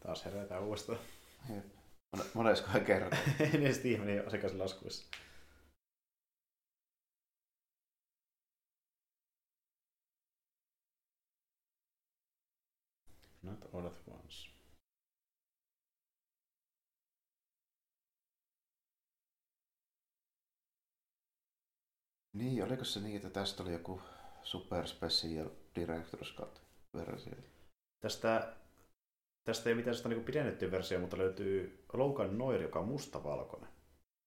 Taas herätään uudestaan. Moneskohan kerran. en edes tiedä, meni sekaisin laskuissa. Not all at once. Niin, oliko se niin, että tästä oli joku Super Special Director's Cut versio? Tästä, tästä ei mitään sitä niin pidennettyä versiota, mutta löytyy Logan Noir, joka on mustavalkoinen.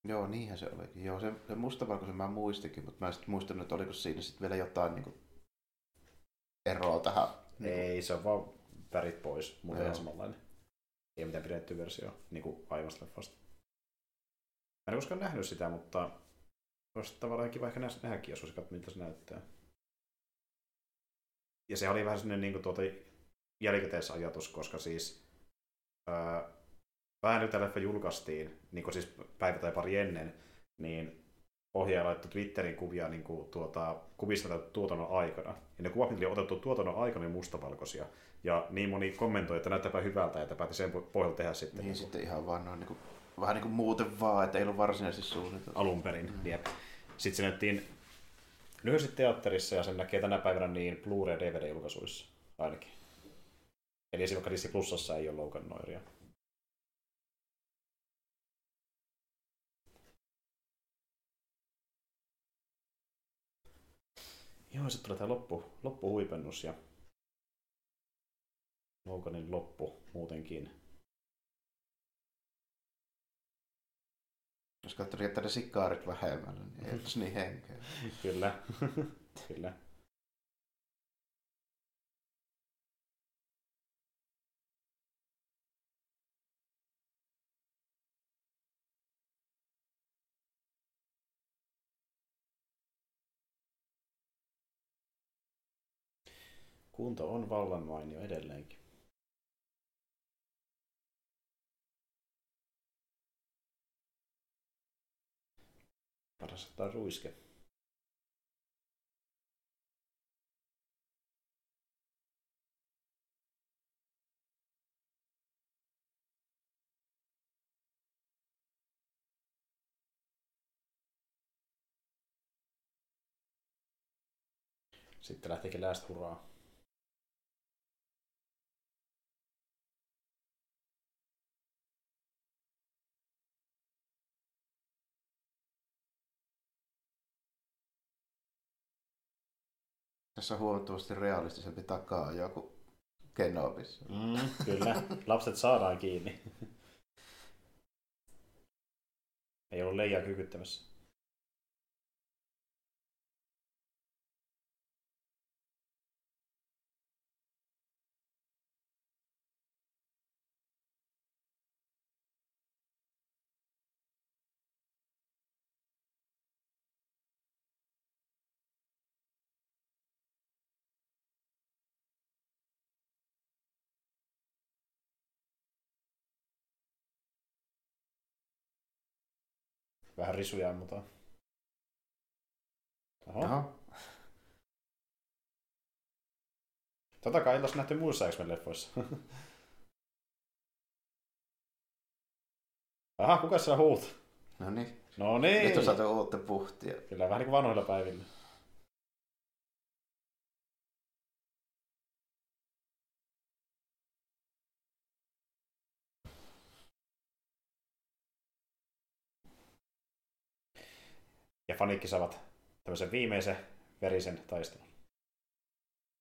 Joo, niinhän se olikin. Joo, se, se mustavalkoisen mä muistikin, mutta mä en sitten muistanut, että oliko siinä sitten vielä jotain niin kuin, eroa tähän. Niin kuin, Ei, se on vaan värit pois, mutta ihan samanlainen. Ei mitään pidennettyä versiota, niin kuin aiemmasta leffasta. Mä en koskaan nähnyt sitä, mutta olisi tavallaan kiva ehkä nä- nähdäkin, jos olisi katsonut, miltä se näyttää. Ja se oli vähän sellainen niin kuin tuota jälkikäteisajatus, koska siis ää, vähän nyt leffa julkaistiin, niin kuin siis päivä tai pari ennen, niin ohjaaja laittoi Twitterin kuvia niin kuin, tuota, kuvista tuotannon aikana. Ja ne kuvat, mitä oli otettu tuotannon aikana, oli mustavalkoisia. Ja niin moni kommentoi, että näyttääpä hyvältä, että päätti sen pohjalta tehdä sitten niin, niin sitten ihan vaan noin niin kuin, vähän niin kuin muuten vaan, että ei ollut varsinaisesti suunniteltu. alun perin. Mm. Jep. Sitten se näyttiin lyhyesti teatterissa ja sen näkee tänä päivänä niin Blu-ray DVD-julkaisuissa ainakin. Eli esimerkiksi Disney Plusassa ei ole Logan Noiria. Joo, sitten tulee tämä loppu, loppuhuipennus ja Loganin loppu muutenkin. Jos katsoi jättää ne sikaarit vähemmälle, niin ei olisi niin henkeä. Kyllä, kyllä. Kunto on vallan mainio edelleenkin. Paras ottaa ruiske. Sitten lähtikin Last Hurraa. Tässä on huomattavasti realistisempi takaa joku Kenobissa. Mm, kyllä, lapset saadaan kiinni. Ei ollut leijaa kykyttämässä. Vähän risuja, mutta... Oho. Oho. Tota kai illas nähty muissa X-Men-leffoissa. Aha, kuka siellä huut? No niin. No niin. Nyt on saatu uutta puhtia. Kyllä vähän niin kuin vanhoilla päivillä. Ja fanikki saavat tämmöisen viimeisen verisen taistelun.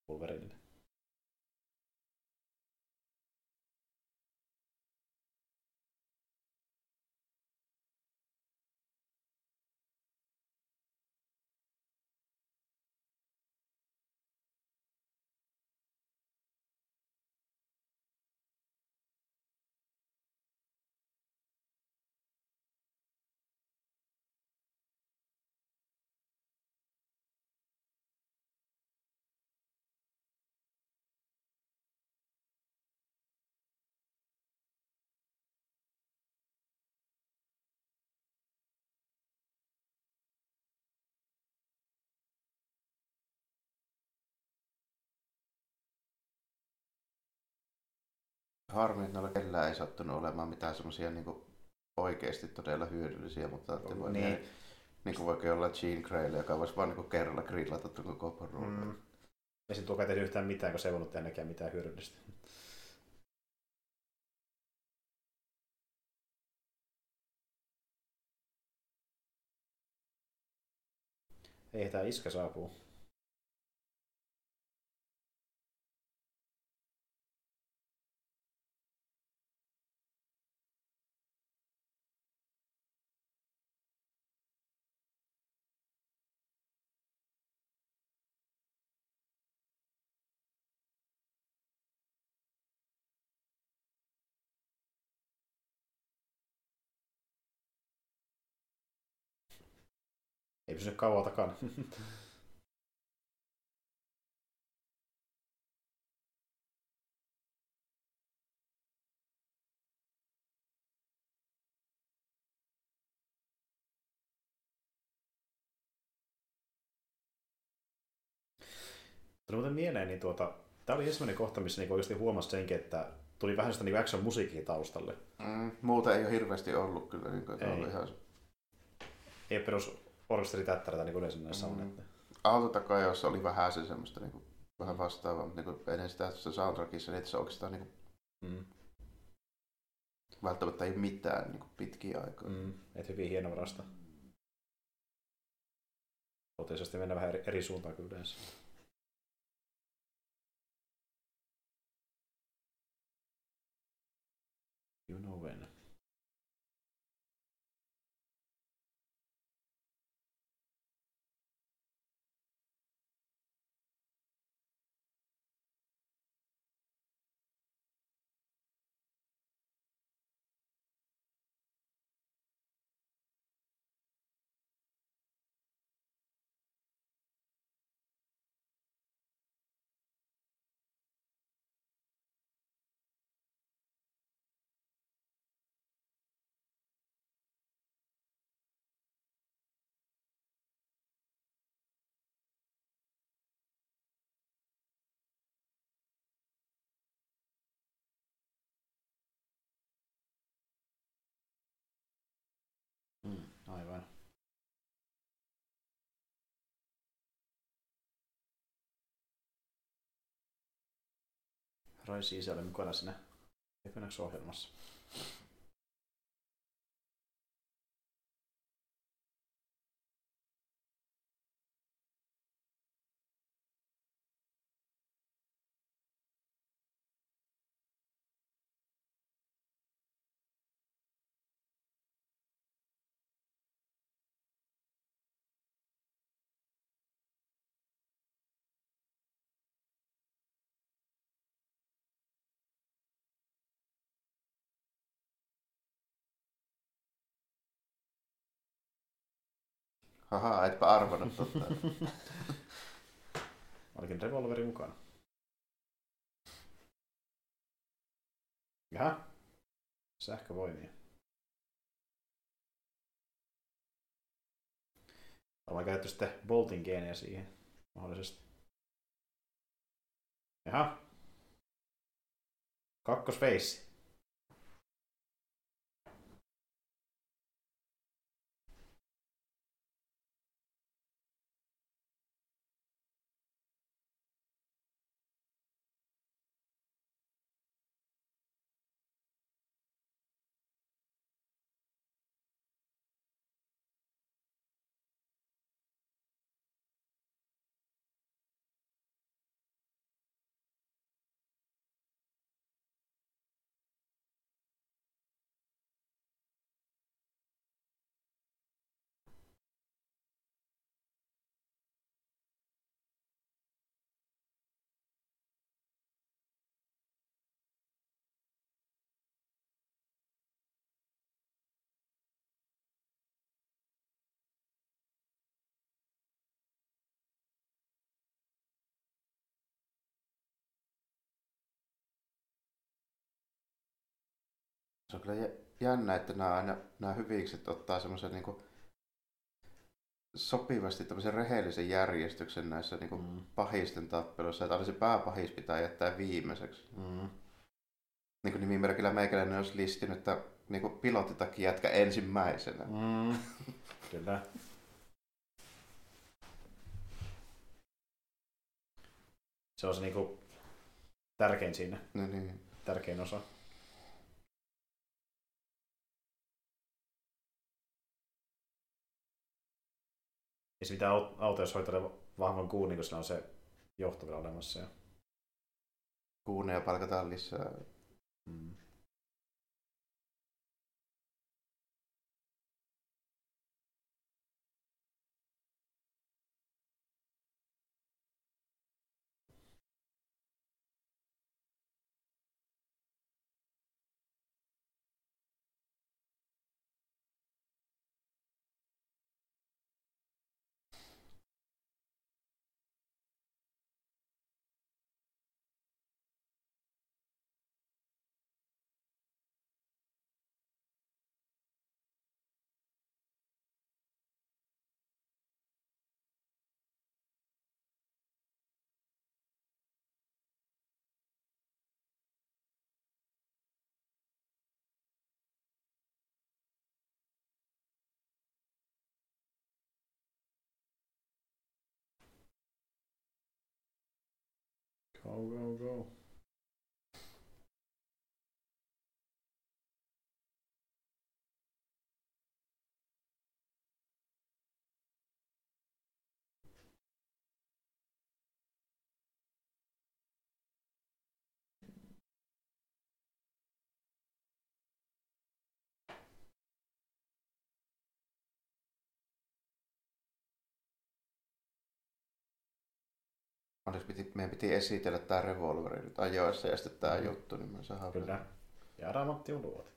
Wolverinelle. Harmi, että noilla kellään ei sattunut olemaan mitään semmoisia niin oikeasti todella hyödyllisiä, mutta että voi Niin. niin. niin kuin vaikka jollain Jean Greyllä, joka voisi vaan niin kerralla grillata tuon koko porukan. Mm. Ei siinä tuokaan tehnyt yhtään mitään, kun se ei voinut tehdä mitään hyödyllistä. Ei, tää iskä saapuu. Pysy kauan takana. Tuli muuten mieleen, niin tuota, tämä oli ensimmäinen kohta, missä niinku oikeasti huomasi senkin, että tuli vähän sitä niinku action musiikkia taustalle. Mm, muuta ei ole hirveästi ollut kyllä. Niin kuin, Ei. ollut ihan Ei perus orkesteritättärätä niin kuin yleensä näissä on. Mm. Että... autotakajossa oli vähän se semmoista niin kuin, vähän vastaavaa, mutta niin kuin, ennen sitä tässä soundtrackissa niin se oikeastaan niin kuin, Mm. välttämättä ei mitään niin kuin, pitkiä aikoja. Mm. Et hyvin hienovarasta. Totisesti mennä vähän eri, eri suuntaan kuin yleensä. You know when. Raisi isä oli mukana siinä FNX-ohjelmassa. Haha, etpä arvannut totta. Olikin revolveri mukana. Jaha. Sähkövoimia. Varmaan käytetty sitten Boltin geeniä siihen mahdollisesti. Jaha. Kakkosfeissi. Se on kyllä jä- jännä, että nämä, aina, nämä hyvikset ottaa semmoisen niin sopivasti tämmöisen rehellisen järjestyksen näissä niin kuin Mm. pahisten tappeluissa, että aina se pääpahis pitää jättää viimeiseksi. Mm. Niin kuin nimimerkillä meikäläinen olisi listinyt, että niin kuin pilottitakin jätkä ensimmäisenä. Mm. Kyllä. Se on se niinku tärkein siinä, Niin, niin. tärkein osa. Ja se pitää aut- auto, jos hoitelee vahvan kuun, niin kun sillä on se johto vielä olemassa. Ja... Kuuneja palkataan lisää. Mm. Go, go, go. Onneksi piti, meidän piti esitellä tämä revolveri nyt ajoissa ja sitten tämä juttu, niin me saadaan Kyllä. Ja Ramatti on luoti.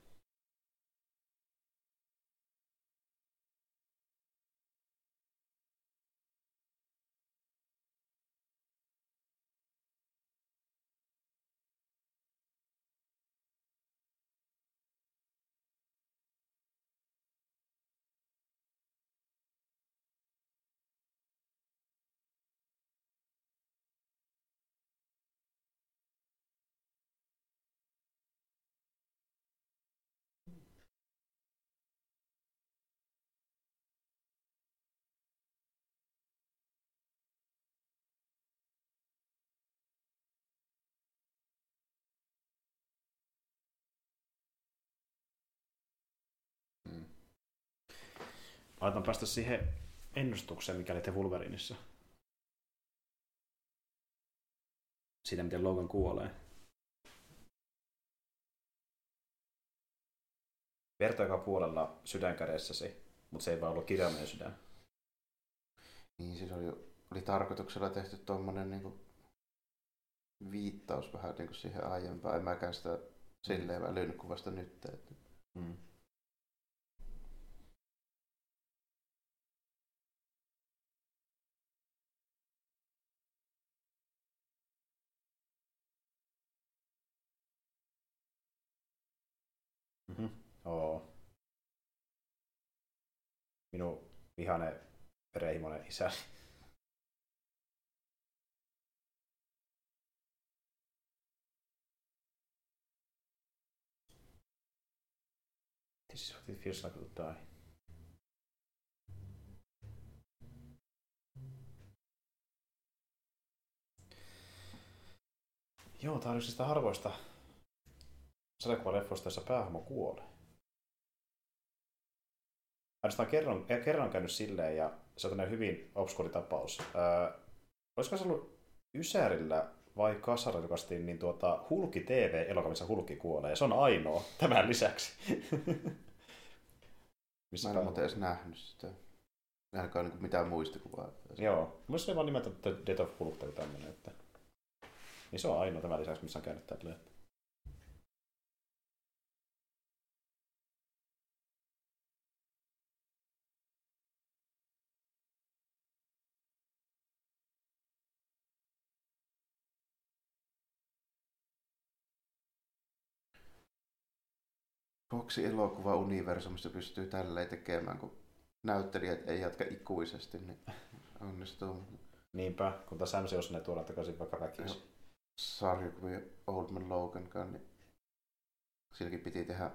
Aletaan päästä siihen ennustukseen, mikä oli The Wolverineissa. Siitä, miten Logan kuolee. Verta joka puolella sydän kädessäsi, mutta se ei vaan ollut kirjaimellinen sydän. Niin, siis oli, oli tarkoituksella tehty tuommoinen niin viittaus vähän niin kuin siihen aiempaan. En mäkään sitä silleen välynyt kuin vasta nyt. Että... Mm. Oo. Minun vihane verenhimoinen isä. This is what it feels like to die. Joo, tää on yksi sitä harvoista sarjakuvaleffoista, jossa päähahmo kuolee. Ainoastaan kerran, eh, kerran käynyt silleen, ja se on hyvin obskuri tapaus. Öö, olisiko se ollut Ysärillä vai Kasarilla julkaistiin, niin tuota, Hulki TV-elokuvissa Hulki kuolee. Se on ainoa tämän lisäksi. Missä Mä en ole muuten edes nähnyt sitä. Ainakaan niin mitään muistikuvaa. Joo, mun se vaan nimeltä Death of Hulk tai tämmöinen. Että... Niin se on ainoa tämän lisäksi, missä on käynyt tälleen. Foxin elokuva-universumissa pystyy tälleen tekemään, kun näyttelijät ei jatka ikuisesti, niin onnistuu. Niinpä, kun tässä MCUssa ne tuodaan takaisin vaikka väkisin. Sarjakuvia Old Man Logan, niin silläkin piti tehdä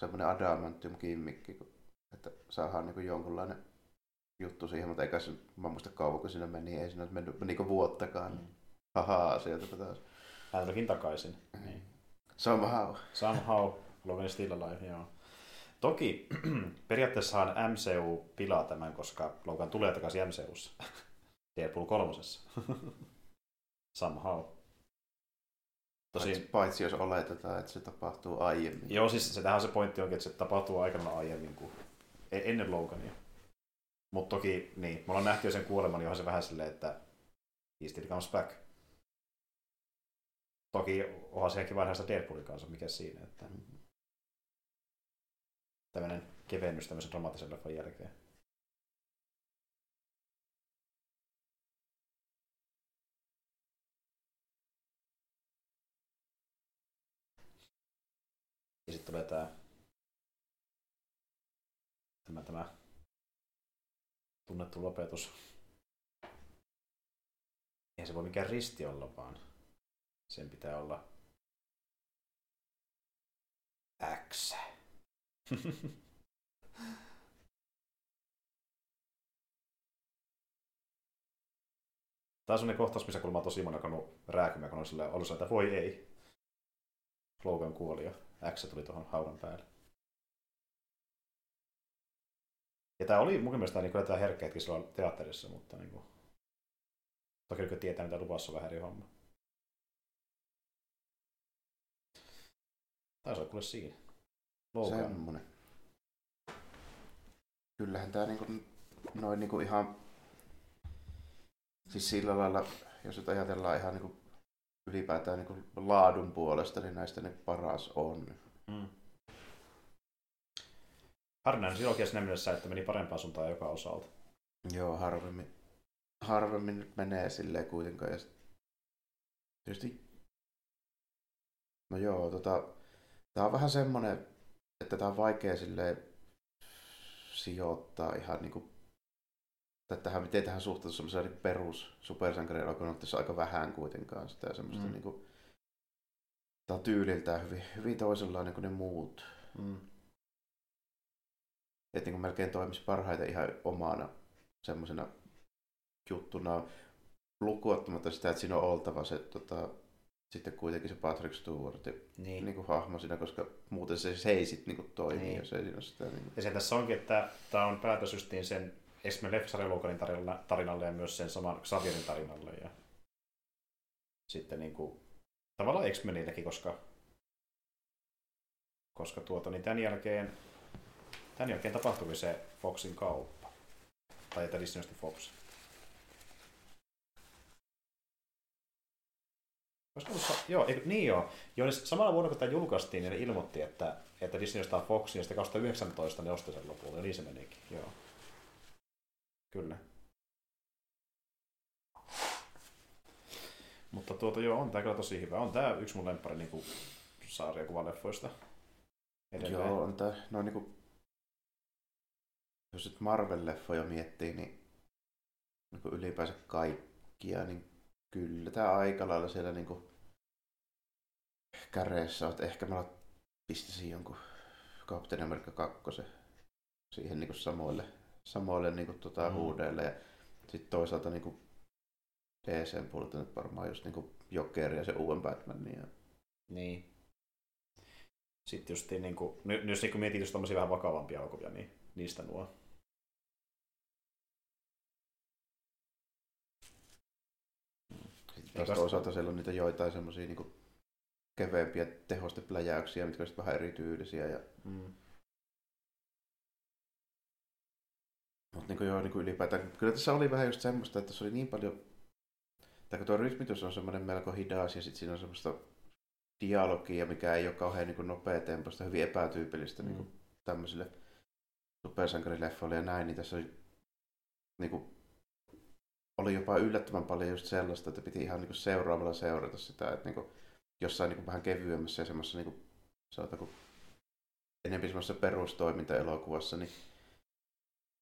semmoinen adamantium kimmikki, että saadaan niin jonkunlainen juttu siihen, mutta eikä se, mä muista kauan kun siinä meni, ei siinä mennyt niin vuottakaan, niin mm. hahaa sieltä taas. Hän takaisin. Niin. Somehow. Somehow. Logan Still Alive, joo. Toki periaatteessahan MCU pilaa tämän, koska Logan tulee takaisin MCUssa. Deadpool kolmosessa. Somehow. Tosi... Paitsi, paitsi jos oletetaan, että se tapahtuu aiemmin. Joo, siis se tähän se pointti onkin, että se tapahtuu aikana aiemmin kuin e- ennen Logania. Mutta toki, niin, me ollaan nähty jo sen kuoleman, onhan se vähän silleen, että he still comes back. Toki onhan se kiva nähdä Deadpoolin kanssa, mikä siinä. Että... Mm tämmöinen kevennys tämmöisen dramaattisen leffan jälkeen. Ja sitten tulee tämä, tämä, tämä tunnettu lopetus. Eihän se voi mikään risti olla, vaan sen pitää olla X. Tämä on sellainen kohtaus, missä kulma tosi moni alkanut rääkymään, kun on sillä ollut että voi ei. Logan kuoli ja X tuli tuohon haudan päälle. Ja tämä oli mun mielestä niin tämä herkkä hetki silloin teatterissa, mutta niin kuin, toki kun tietää mitä luvassa on vähän eri homma. Taisi olla kuule siinä. Logan. Semmonen. Kyllähän tämä niinku, noin niinku ihan, siis sillä lailla, jos nyt ajatellaan ihan niinku ylipäätään niinku laadun puolesta, niin näistä ne paras on. Mm. Harvinainen silloin siinä mielessä, että meni parempaan suuntaan joka osalta. Joo, harvemmin, harvemmin nyt menee silleen kuitenkaan. Ja tietysti, no joo, tota, tää on vähän semmonen, että tää on vaikea silleen sijoittaa ihan niin kuin, tai tähän, miten tähän suhtautuu semmoisia niin perus supersankarielokuvan, tässä aika vähän kuitenkaan sitä semmoista mm. niin kuin, tämä on tyyliltään hyvin, hyvin toisenlainen kuin ne muut. Mm. Että niin melkein toimisi parhaiten ihan omana semmoisena juttuna, lukuottamatta sitä, että siinä on oltava se tota, sitten kuitenkin se Patrick Stewart niin. Niin kuin hahmo siinä, koska muuten se, se ei sitten niin toimi, niin. jos ei siinä sitä. Niin kuin... Ja se tässä onkin, että tämä on päätös justiin sen X-Men Loganin tarinalle ja myös sen saman Xavierin tarinalle. Ja sitten niin kuin, tavallaan X-Meniltäkin, koska, koska tuota, niin tämän jälkeen, tämän jälkeen tapahtui se Foxin kauppa. Tai että Disney Fox. Olisiko joo, eikö, niin joo. joo niin samalla vuonna kun tämä julkaistiin, niin ne ilmoitti, että, että Disney ostaa Foxin ja sitten 2019 ne osti sen lopulta. Ja niin se menikin, joo. Kyllä. Mutta tuota joo, on tämä kyllä tosi hyvä. On tämä yksi mun lemppari niin sarjakuvaleffoista. Edelleen. Joo, on tämä, no niin kuin, jos nyt Marvel-leffoja miettii, niin niin ylipäänsä kaikkia, niin kyllä tämä aika lailla siellä niin kuin käreessä on. Ehkä mä pistäisin jonkun Captain America 2 siihen niin kuin samoille, samoille niin kuin, tota, mm. huudeille. Ja sitten toisaalta niin kuin DCn puolelta nyt varmaan just niin kuin Joker ja se uuden Batman. Ja... Niin. Sitten just niin kuin, jos niin mietit just tommosia vähän vakavampia elokuvia, niin niistä nuo. Taas toisaalta siellä on niitä joitain semmoisia niin keveämpiä tehostepläjäyksiä, mitkä ovat vähän erityylisiä. Ja... Mm. Mutta niin joo, niin ylipäätään, kyllä tässä oli vähän just semmoista, että se oli niin paljon, tai kun tuo rytmitys on semmoinen melko hidas ja sitten siinä on semmoista dialogia, mikä ei ole kauhean niin nopea tempoista, hyvin epätyypillistä mm. niin kuin tämmöisille supersankarileffoille ja näin, niin tässä oli, niin kuin, oli jopa yllättävän paljon just sellaista, että piti ihan niin kuin seuraamalla seurata sitä, että niin kuin, jossain niin kuin vähän kevyemmässä ja semmoisessa niin kuin, enemmän semmoisessa perustoiminta-elokuvassa, niin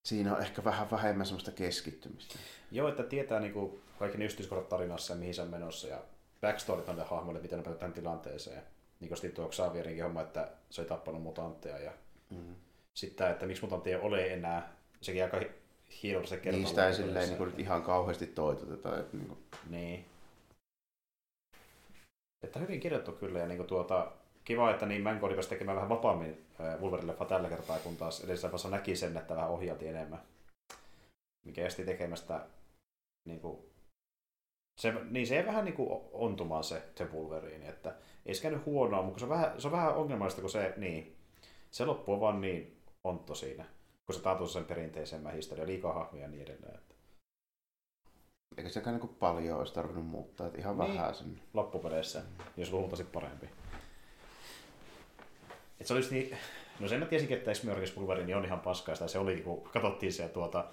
siinä on ehkä vähän vähemmän semmoista keskittymistä. Joo, että tietää niin kuin kaikki ne yksityiskohdat tarinassa ja mihin se on menossa ja backstoryt on hahmoille, miten ne tähän tilanteeseen. Niin kuin tuo Xavierinkin homma, että se oli tappanut mutantteja ja mm. sitten, että miksi mutantteja ole enää, sekin aika se kertoo. Niistä ei silleen niin kuin, ihan kauheasti toitoteta. Että, niin, kuin... niin. Että hyvin kirjoittu kyllä ja niin kuin tuota, kiva, että niin Mango pääsi tekemään vähän vapaammin Wolverine-leffa tällä kertaa, kun taas edellisessä leffassa näki sen, että vähän ohjalti enemmän. Mikä esti tekemästä niin kuin, se, niin se ei vähän niin kuin ontumaan se, se Wolverine, että ei se käynyt huonoa, mutta se on vähän, se on vähän ongelmallista, kun se, niin, se loppuu vaan niin onto siinä, kun se taantuu sen perinteisemmän historian, liikaa hahmoja ja niin edelleen. Että. Eikä sekään niin paljon olisi tarvinnut muuttaa, että ihan niin, vähän sen. Loppupeleissä, jos huomattavasti parempi. Et se olisi niin, no sen mä tiesinkin, että esimerkiksi Wolverine on ihan paskaista, se oli, kun katsottiin se tuota,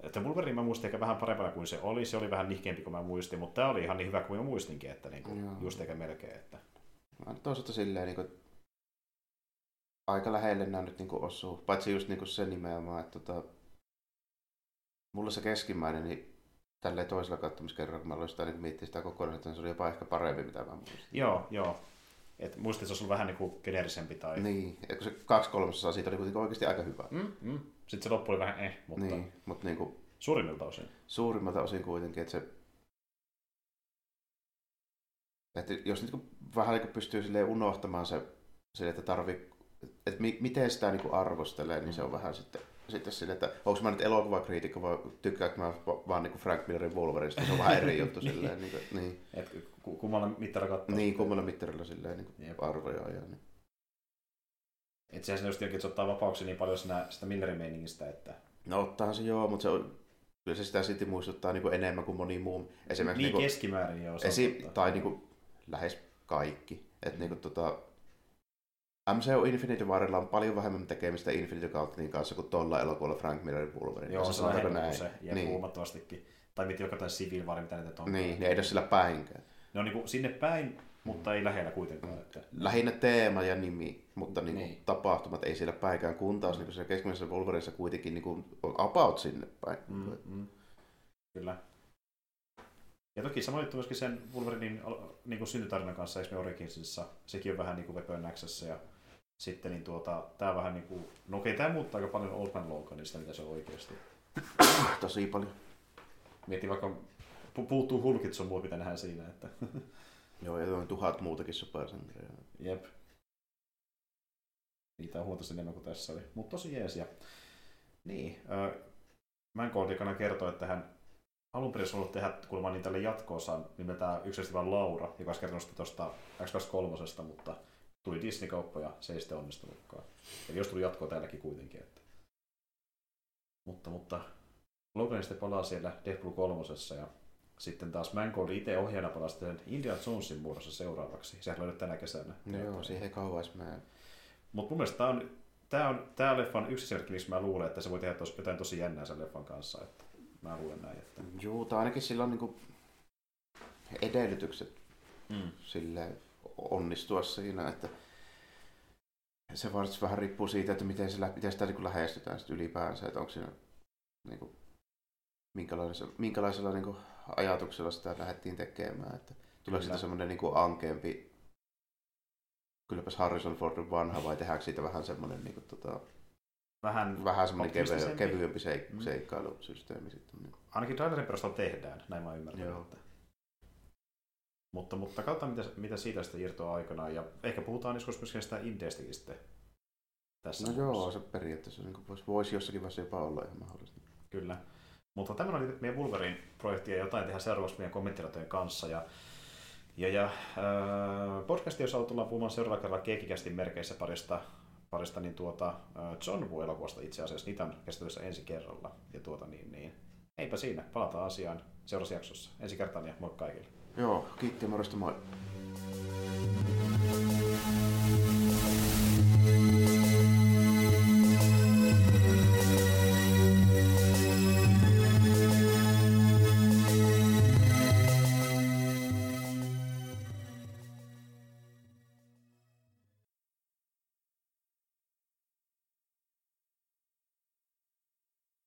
että Wolverine mä muistin ehkä vähän parempana kuin se oli. Se oli vähän nihkeämpi kuin mä muistin, mutta tämä oli ihan niin hyvä kuin mä muistinkin, että niin kuin, just eikä melkein. Että... Mä toisaalta silleen niin kuin, aika lähelle nämä nyt niin kuin osuu. Paitsi just niin kuin se nimenomaan, että tota, mulla se keskimmäinen, niin tälleen toisella katsomiskerralla, kun mä aloin sitä niin miettiä sitä kokonaan, että se oli jopa ehkä parempi, mitä mä muistin. Joo, joo. Et muistin, että se olisi ollut vähän niin kuin geneerisempi tai... Niin, että kun se kaksi kolmasosaa siitä oli kuitenkin oikeasti aika hyvä. Mm, mm. Sitten se loppu oli vähän eh, mutta... Niin, mutta niin kuin... Suurimmilta osin. Suurimmilta osin kuitenkin, että se... Että jos nyt vähän niin pystyy silleen unohtamaan se, sille, että tarvii... Että mi- miten sitä niin kuin arvostelee, niin se on vähän sitten sitten sille, että onko mä nyt elokuvakriitikko vai tykkääkö mä vaan niin kuin Frank Millerin Wolverineista, se on vähän eri juttu silleen. niin, kuin, niin. Et kummalla mittarilla katsoo. Niin, kummalla mittarilla silleen niin kuin arvoja. Ja, niin. Et sehän just jokin, että se ottaa vapauksia niin paljon siinä, sitä Millerin meiningistä, että... No ottaahan se joo, mutta se on, kyllä se sitä sitten muistuttaa niin kuin enemmän kuin moni muu. Esimerkiksi niin, niin kuin, keskimäärin joo. Esi- tai niin kuin, lähes kaikki. Että niin kuin, tota, MCU Infinity Warilla on paljon vähemmän tekemistä Infinity Gauntletin kanssa kuin tuolla elokuvalla Frank Millerin Wolverine. Joo, se on näin. se, ja niin. huomattavastikin. Tai mitä joka tai Civil War, mitä niitä on. Niin, ne ei ole sillä päinkään. Ne on niin kuin sinne päin, mutta ei lähellä kuitenkaan. Mm. Että... Lähinnä teema ja nimi, mutta niin niin. tapahtumat ei siellä päinkään, kun taas niin siellä keskimmäisessä Wolverineissa kuitenkin niin kuin on about sinne päin. Mm, mm. Kyllä. Ja toki sama juttu myöskin sen Wolverinin niin kuin syntytarinan kanssa esimerkiksi Originsissa. Sekin on vähän niin kuin Weapon ja sitten niin tuota, tää vähän niin kuin, no okei, tää muuttaa aika paljon Old Man Loganista, mitä se on oikeasti. Tosi paljon. Mieti vaikka pu- puuttuu hulkit sun muu, mitä nähdään siinä. Että... Joo, ja on tuhat muutakin supersankaria. Jep. Niitä on huomattavasti enemmän kuin tässä oli. Mutta tosi jees. Ja... Niin, äh, Mangoldikana kertoi, että hän alun perin ollut tehdä kuulemma niin tälle jatko-osan nimeltään vain Laura, joka olisi kertonut tuosta X23, mutta tuli Disney-kauppa ja se ei sitten onnistunutkaan. Eli jos tuli jatkoa tälläkin kuitenkin. Että. Mutta, mutta Logan sitten palaa siellä Deadpool kolmosessa ja sitten taas Mangold itse ohjaajana palaa sitten Indiana Jonesin muodossa seuraavaksi. Sehän nyt tänä kesänä. No joo, siihen kauas mä... Mutta mun mielestä tämä on, tämä on tämä leffan yksi esimerkki, missä mä luulen, että se voi tehdä tos, jotain tosi jännää sen leffan kanssa. Että mä luulen näin. Että... Joo, tai ainakin sillä on niin edellytykset mm. silleen, onnistua siinä, että se varmasti vähän riippuu siitä, että miten, se, miten sitä niin lähestytään sit ylipäänsä, että onko siinä niin kuin, minkälaisella, minkälaisella niin kuin, ajatuksella sitä lähdettiin tekemään. Että tuleeko siitä semmoinen niin ankeampi, kylläpäs Harrison Ford on vanha, vai tehdäänkö siitä vähän semmoinen, niin kuin, tota, Vähän, vähän semmoinen kevy, optimistisempi. kevyempi seik- Mm. seikkailusysteemi sitten. Niin. Ainakin trailerin perusteella tehdään, näin mä ymmärrän. Joo. Että. Mutta, mutta katsotaan, mitä, mitä siitä sitten irtoaa aikanaan. Ja ehkä puhutaan joskus myöskin sitä Indiestäkin sitten tässä. No joo, muodossa. se periaatteessa niin voisi, voisi jossakin vaiheessa jopa olla ihan mahdollista. Kyllä. Mutta tämä oli meidän Wolverine-projekti ja jotain tehdä seuraavaksi meidän kommenttiratojen kanssa. Ja, ja, ja äh, podcasti, jossa tullaan puhumaan seuraavalla kerralla Keekikästin merkeissä parista, parista niin tuota, äh, John Woo-elokuvasta itse asiassa. Niitä on käsittelyssä ensi kerralla. Ja tuota, niin, niin. Eipä siinä. Palataan asiaan seuraavassa jaksossa. Ensi kertaan ja moi kaikille. Joo, kiitti ja moi.